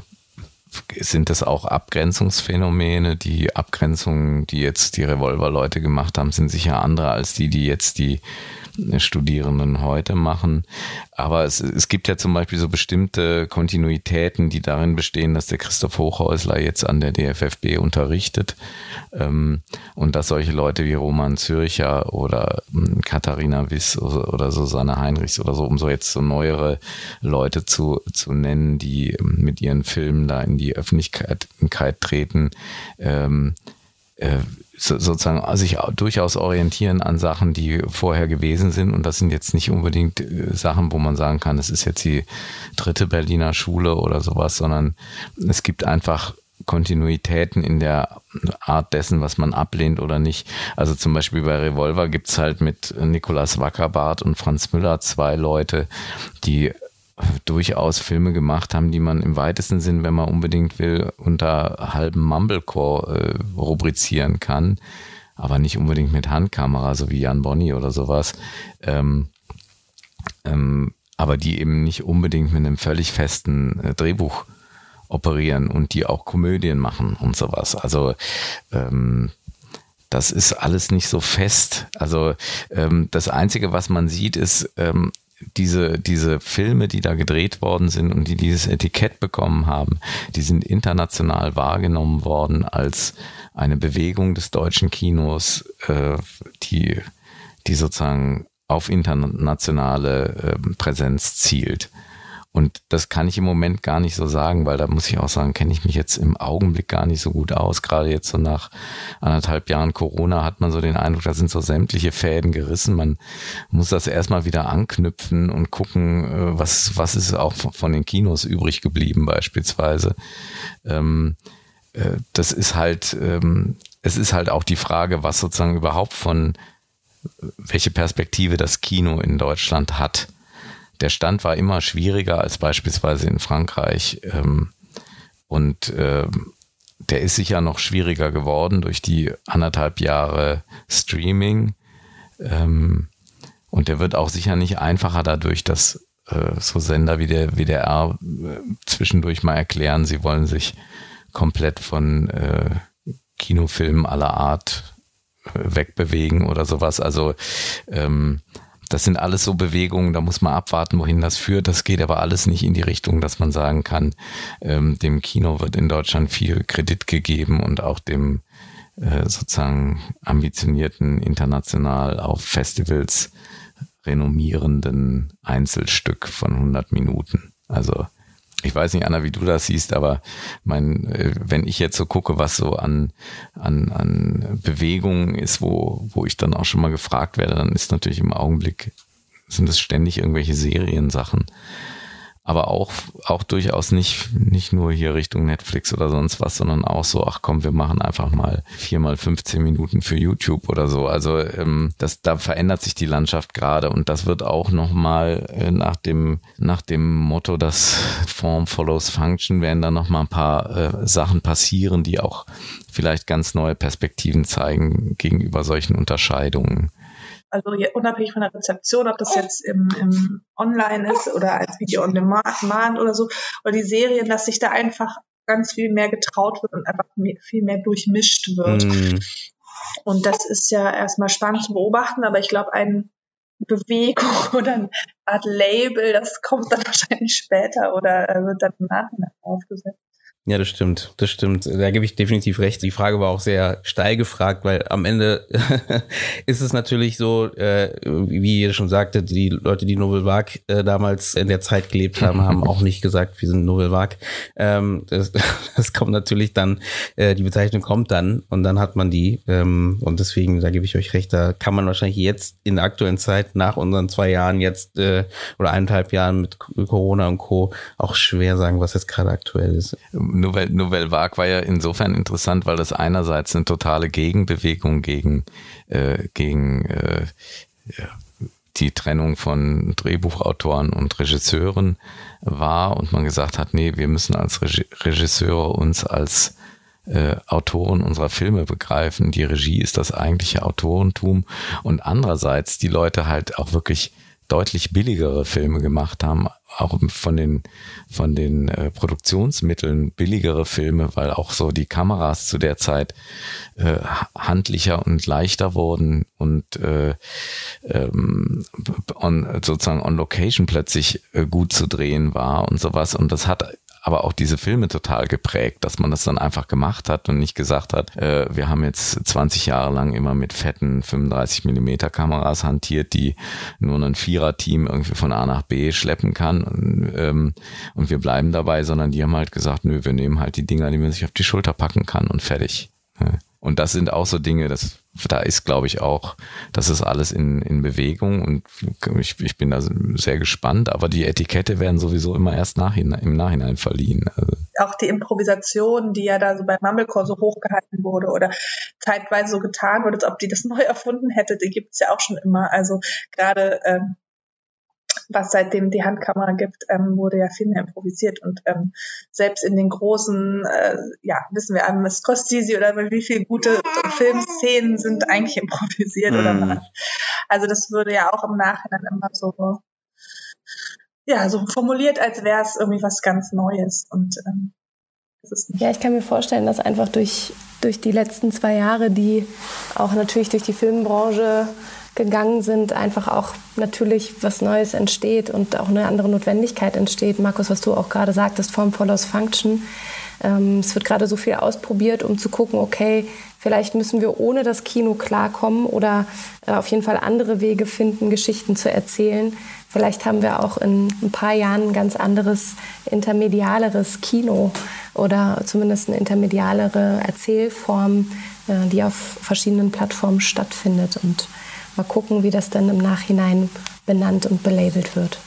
[SPEAKER 4] sind das auch Abgrenzungsphänomene. Die Abgrenzungen, die jetzt die Revolver-Leute gemacht haben, sind sicher andere als die, die jetzt die Studierenden heute machen. Aber es, es gibt ja zum Beispiel so bestimmte Kontinuitäten, die darin bestehen, dass der Christoph Hochhäusler jetzt an der DFFB unterrichtet ähm, und dass solche Leute wie Roman Zürcher oder ähm, Katharina Wiss oder, oder Susanne Heinrichs oder so, um so jetzt so neuere Leute zu, zu nennen, die ähm, mit ihren Filmen da in die Öffentlichkeit treten, ähm, äh, sozusagen sich durchaus orientieren an Sachen, die vorher gewesen sind. Und das sind jetzt nicht unbedingt äh, Sachen, wo man sagen kann, es ist jetzt die dritte Berliner Schule oder sowas, sondern es gibt einfach Kontinuitäten in der Art dessen, was man ablehnt oder nicht. Also zum Beispiel bei Revolver gibt's halt mit Nikolaus Wackerbart und Franz Müller zwei Leute, die durchaus Filme gemacht haben, die man im weitesten Sinn, wenn man unbedingt will, unter halbem Mumblecore äh, rubrizieren kann, aber nicht unbedingt mit Handkamera, so wie Jan Bonny oder sowas. Ähm, ähm, aber die eben nicht unbedingt mit einem völlig festen äh, Drehbuch operieren und die auch Komödien machen und sowas. Also ähm, das ist alles nicht so fest. Also ähm, das Einzige, was man sieht, ist ähm, diese, diese Filme, die da gedreht worden sind und die dieses Etikett bekommen haben, die sind international wahrgenommen worden als eine Bewegung des deutschen Kinos, äh, die, die sozusagen auf internationale äh, Präsenz zielt. Und das kann ich im Moment gar nicht so sagen, weil da muss ich auch sagen, kenne ich mich jetzt im Augenblick gar nicht so gut aus. Gerade jetzt so nach anderthalb Jahren Corona hat man so den Eindruck, da sind so sämtliche Fäden gerissen. Man muss das erstmal wieder anknüpfen und gucken, äh, was, was ist auch von den Kinos übrig geblieben beispielsweise. Ähm, äh, das ist halt, ähm, es ist halt auch die Frage, was sozusagen überhaupt von, welche Perspektive das Kino in Deutschland hat der Stand war immer schwieriger als beispielsweise in Frankreich. Ähm, und äh, der ist sicher noch schwieriger geworden durch die anderthalb Jahre Streaming. Ähm, und der wird auch sicher nicht einfacher dadurch, dass äh, so Sender wie der WDR äh, zwischendurch mal erklären, sie wollen sich komplett von äh, Kinofilmen aller Art äh, wegbewegen oder sowas. Also ähm, das sind alles so Bewegungen, da muss man abwarten, wohin das führt. Das geht aber alles nicht in die Richtung, dass man sagen kann, ähm, dem Kino wird in Deutschland viel Kredit gegeben und auch dem äh, sozusagen ambitionierten, international auf Festivals renommierenden Einzelstück von 100 Minuten. Also ich weiß nicht, Anna, wie du das siehst, aber mein, äh, wenn ich jetzt so gucke, was so an, an, an Bewegungen ist, wo, wo ich dann auch schon mal gefragt werde, dann ist natürlich im Augenblick, sind es ständig irgendwelche Seriensachen aber auch, auch durchaus nicht, nicht nur hier Richtung Netflix oder sonst was, sondern auch so, ach komm, wir machen einfach mal viermal 15 Minuten für YouTube oder so. Also ähm, das, da verändert sich die Landschaft gerade und das wird auch nochmal äh, nach dem, nach dem Motto, dass Form follows Function, werden da nochmal ein paar äh, Sachen passieren, die auch vielleicht ganz neue Perspektiven zeigen gegenüber solchen Unterscheidungen.
[SPEAKER 5] Also unabhängig von der Rezeption, ob das jetzt im, im Online ist oder als Video on Demand oder so, oder die Serien, dass sich da einfach ganz viel mehr getraut wird und einfach viel mehr durchmischt wird. Mm. Und das ist ja erstmal spannend zu beobachten, aber ich glaube, eine Bewegung oder eine Art Label, das kommt dann wahrscheinlich später oder wird dann im Nachhinein aufgesetzt.
[SPEAKER 1] Ja, das stimmt, das stimmt. Da gebe ich definitiv recht. Die Frage war auch sehr steil gefragt, weil am Ende ist es natürlich so, äh, wie ihr schon sagte, die Leute, die Novel Vague äh, damals in der Zeit gelebt haben, haben auch nicht gesagt, wir sind Novel Vague. Ähm, das, das kommt natürlich dann, äh, die Bezeichnung kommt dann und dann hat man die. Ähm, und deswegen, da gebe ich euch recht, da kann man wahrscheinlich jetzt in der aktuellen Zeit nach unseren zwei Jahren jetzt äh, oder eineinhalb Jahren mit Corona und Co. auch schwer sagen, was jetzt gerade aktuell ist.
[SPEAKER 4] Nouvelle, Nouvelle Vague war ja insofern interessant, weil das einerseits eine totale Gegenbewegung gegen, äh, gegen äh, ja, die Trennung von Drehbuchautoren und Regisseuren war und man gesagt hat, nee, wir müssen als Regisseure uns als äh, Autoren unserer Filme begreifen. Die Regie ist das eigentliche Autorentum und andererseits die Leute halt auch wirklich deutlich billigere Filme gemacht haben, auch von den von den äh, Produktionsmitteln billigere Filme, weil auch so die Kameras zu der Zeit äh, handlicher und leichter wurden und äh, ähm, on, sozusagen on Location plötzlich äh, gut zu drehen war und sowas. Und das hat aber auch diese Filme total geprägt, dass man das dann einfach gemacht hat und nicht gesagt hat, äh, wir haben jetzt 20 Jahre lang immer mit fetten 35 Millimeter Kameras hantiert, die nur ein Vierer-Team irgendwie von A nach B schleppen kann und, ähm, und wir bleiben dabei, sondern die haben halt gesagt, nö, wir nehmen halt die Dinger, die man sich auf die Schulter packen kann und fertig. Und das sind auch so Dinge, das da ist, glaube ich, auch, das ist alles in, in Bewegung und ich, ich bin da sehr gespannt, aber die Etikette werden sowieso immer erst nachhinein, im Nachhinein verliehen.
[SPEAKER 5] Also. auch die Improvisation, die ja da so bei Mumblecore so hochgehalten wurde oder zeitweise so getan wurde, als ob die das neu erfunden hätte, die gibt es ja auch schon immer. Also gerade ähm, was seitdem die Handkamera gibt, ähm, wurde ja viel mehr improvisiert und ähm, selbst in den großen, äh, ja, wissen wir alle, Scorsese oder wie viele gute Filmszenen sind eigentlich improvisiert mm. oder mhm. was. Also das würde ja auch im Nachhinein immer so, ja, so formuliert, als wäre es irgendwie was ganz Neues und ähm,
[SPEAKER 3] ja, ich kann mir vorstellen, dass einfach durch, durch die letzten zwei Jahre, die auch natürlich durch die Filmbranche gegangen sind, einfach auch natürlich was Neues entsteht und auch eine andere Notwendigkeit entsteht. Markus, was du auch gerade sagtest, Form follows Function. Ähm, es wird gerade so viel ausprobiert, um zu gucken, okay, vielleicht müssen wir ohne das Kino klarkommen oder äh, auf jeden Fall andere Wege finden, Geschichten zu erzählen. Vielleicht haben wir auch in ein paar Jahren ein ganz anderes, intermedialeres Kino oder zumindest eine intermedialere Erzählform, äh, die auf verschiedenen Plattformen stattfindet. Und Mal gucken, wie das dann im Nachhinein benannt und belabelt wird.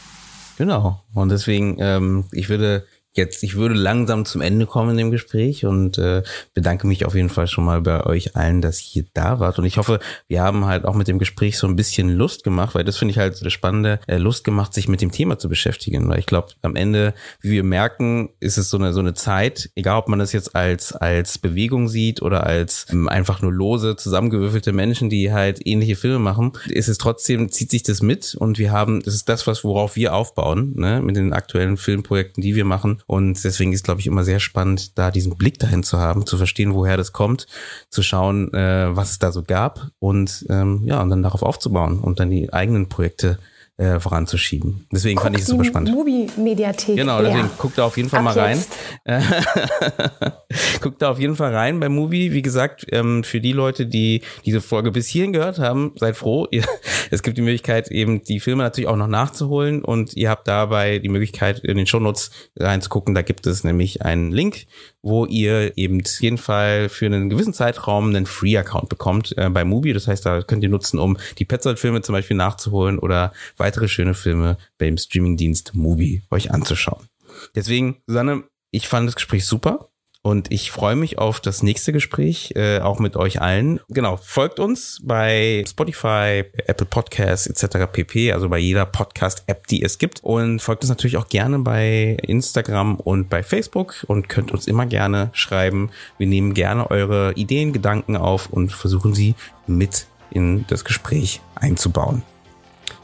[SPEAKER 1] Genau. Und deswegen, ähm, ich würde jetzt, ich würde langsam zum Ende kommen in dem Gespräch und äh, bedanke mich auf jeden Fall schon mal bei euch allen, dass ihr da wart. Und ich hoffe, wir haben halt auch mit dem Gespräch so ein bisschen Lust gemacht, weil das finde ich halt das Spannende, äh, Lust gemacht, sich mit dem Thema zu beschäftigen. Weil ich glaube, am Ende, wie wir merken, ist es so eine, so eine Zeit, egal ob man das jetzt als, als Bewegung sieht oder als ähm, einfach nur lose, zusammengewürfelte Menschen, die halt ähnliche Filme machen, ist es trotzdem, zieht sich das mit und wir haben, das ist das, was, worauf wir aufbauen, ne, mit den aktuellen Filmprojekten, die wir machen und deswegen ist, glaube ich, immer sehr spannend, da diesen Blick dahin zu haben, zu verstehen, woher das kommt, zu schauen, äh, was es da so gab und ähm, ja, und dann darauf aufzubauen und dann die eigenen Projekte äh, voranzuschieben. Deswegen Guck fand ich es super spannend.
[SPEAKER 3] Movie-Mediathek.
[SPEAKER 1] Genau, deswegen guckt da auf jeden Fall Ab mal rein. guckt da auf jeden Fall rein bei Movie. Wie gesagt, ähm, für die Leute, die diese Folge bis hierhin gehört haben, seid froh. Ihr, es gibt die Möglichkeit, eben die Filme natürlich auch noch nachzuholen und ihr habt dabei die Möglichkeit, in den Shownotes reinzugucken. Da gibt es nämlich einen Link, wo ihr eben jeden Fall für einen gewissen Zeitraum einen Free-Account bekommt äh, bei Movie. Das heißt, da könnt ihr nutzen, um die Petzold-Filme zum Beispiel nachzuholen oder weitere schöne Filme beim Streamingdienst Movie euch anzuschauen. Deswegen, Susanne, ich fand das Gespräch super. Und ich freue mich auf das nächste Gespräch, äh, auch mit euch allen. Genau, folgt uns bei Spotify, Apple Podcasts etc. pp, also bei jeder Podcast-App, die es gibt. Und folgt uns natürlich auch gerne bei Instagram und bei Facebook und könnt uns immer gerne schreiben. Wir nehmen gerne eure Ideen, Gedanken auf und versuchen sie mit in das Gespräch einzubauen.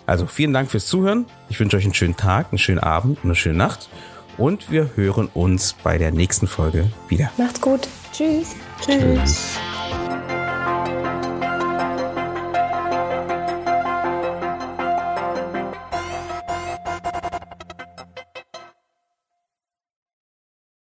[SPEAKER 1] Also vielen Dank fürs Zuhören. Ich wünsche euch einen schönen Tag, einen schönen Abend und eine schöne Nacht. Und wir hören uns bei der nächsten Folge wieder.
[SPEAKER 3] Macht's gut. Tschüss.
[SPEAKER 5] Tschüss. Tschüss.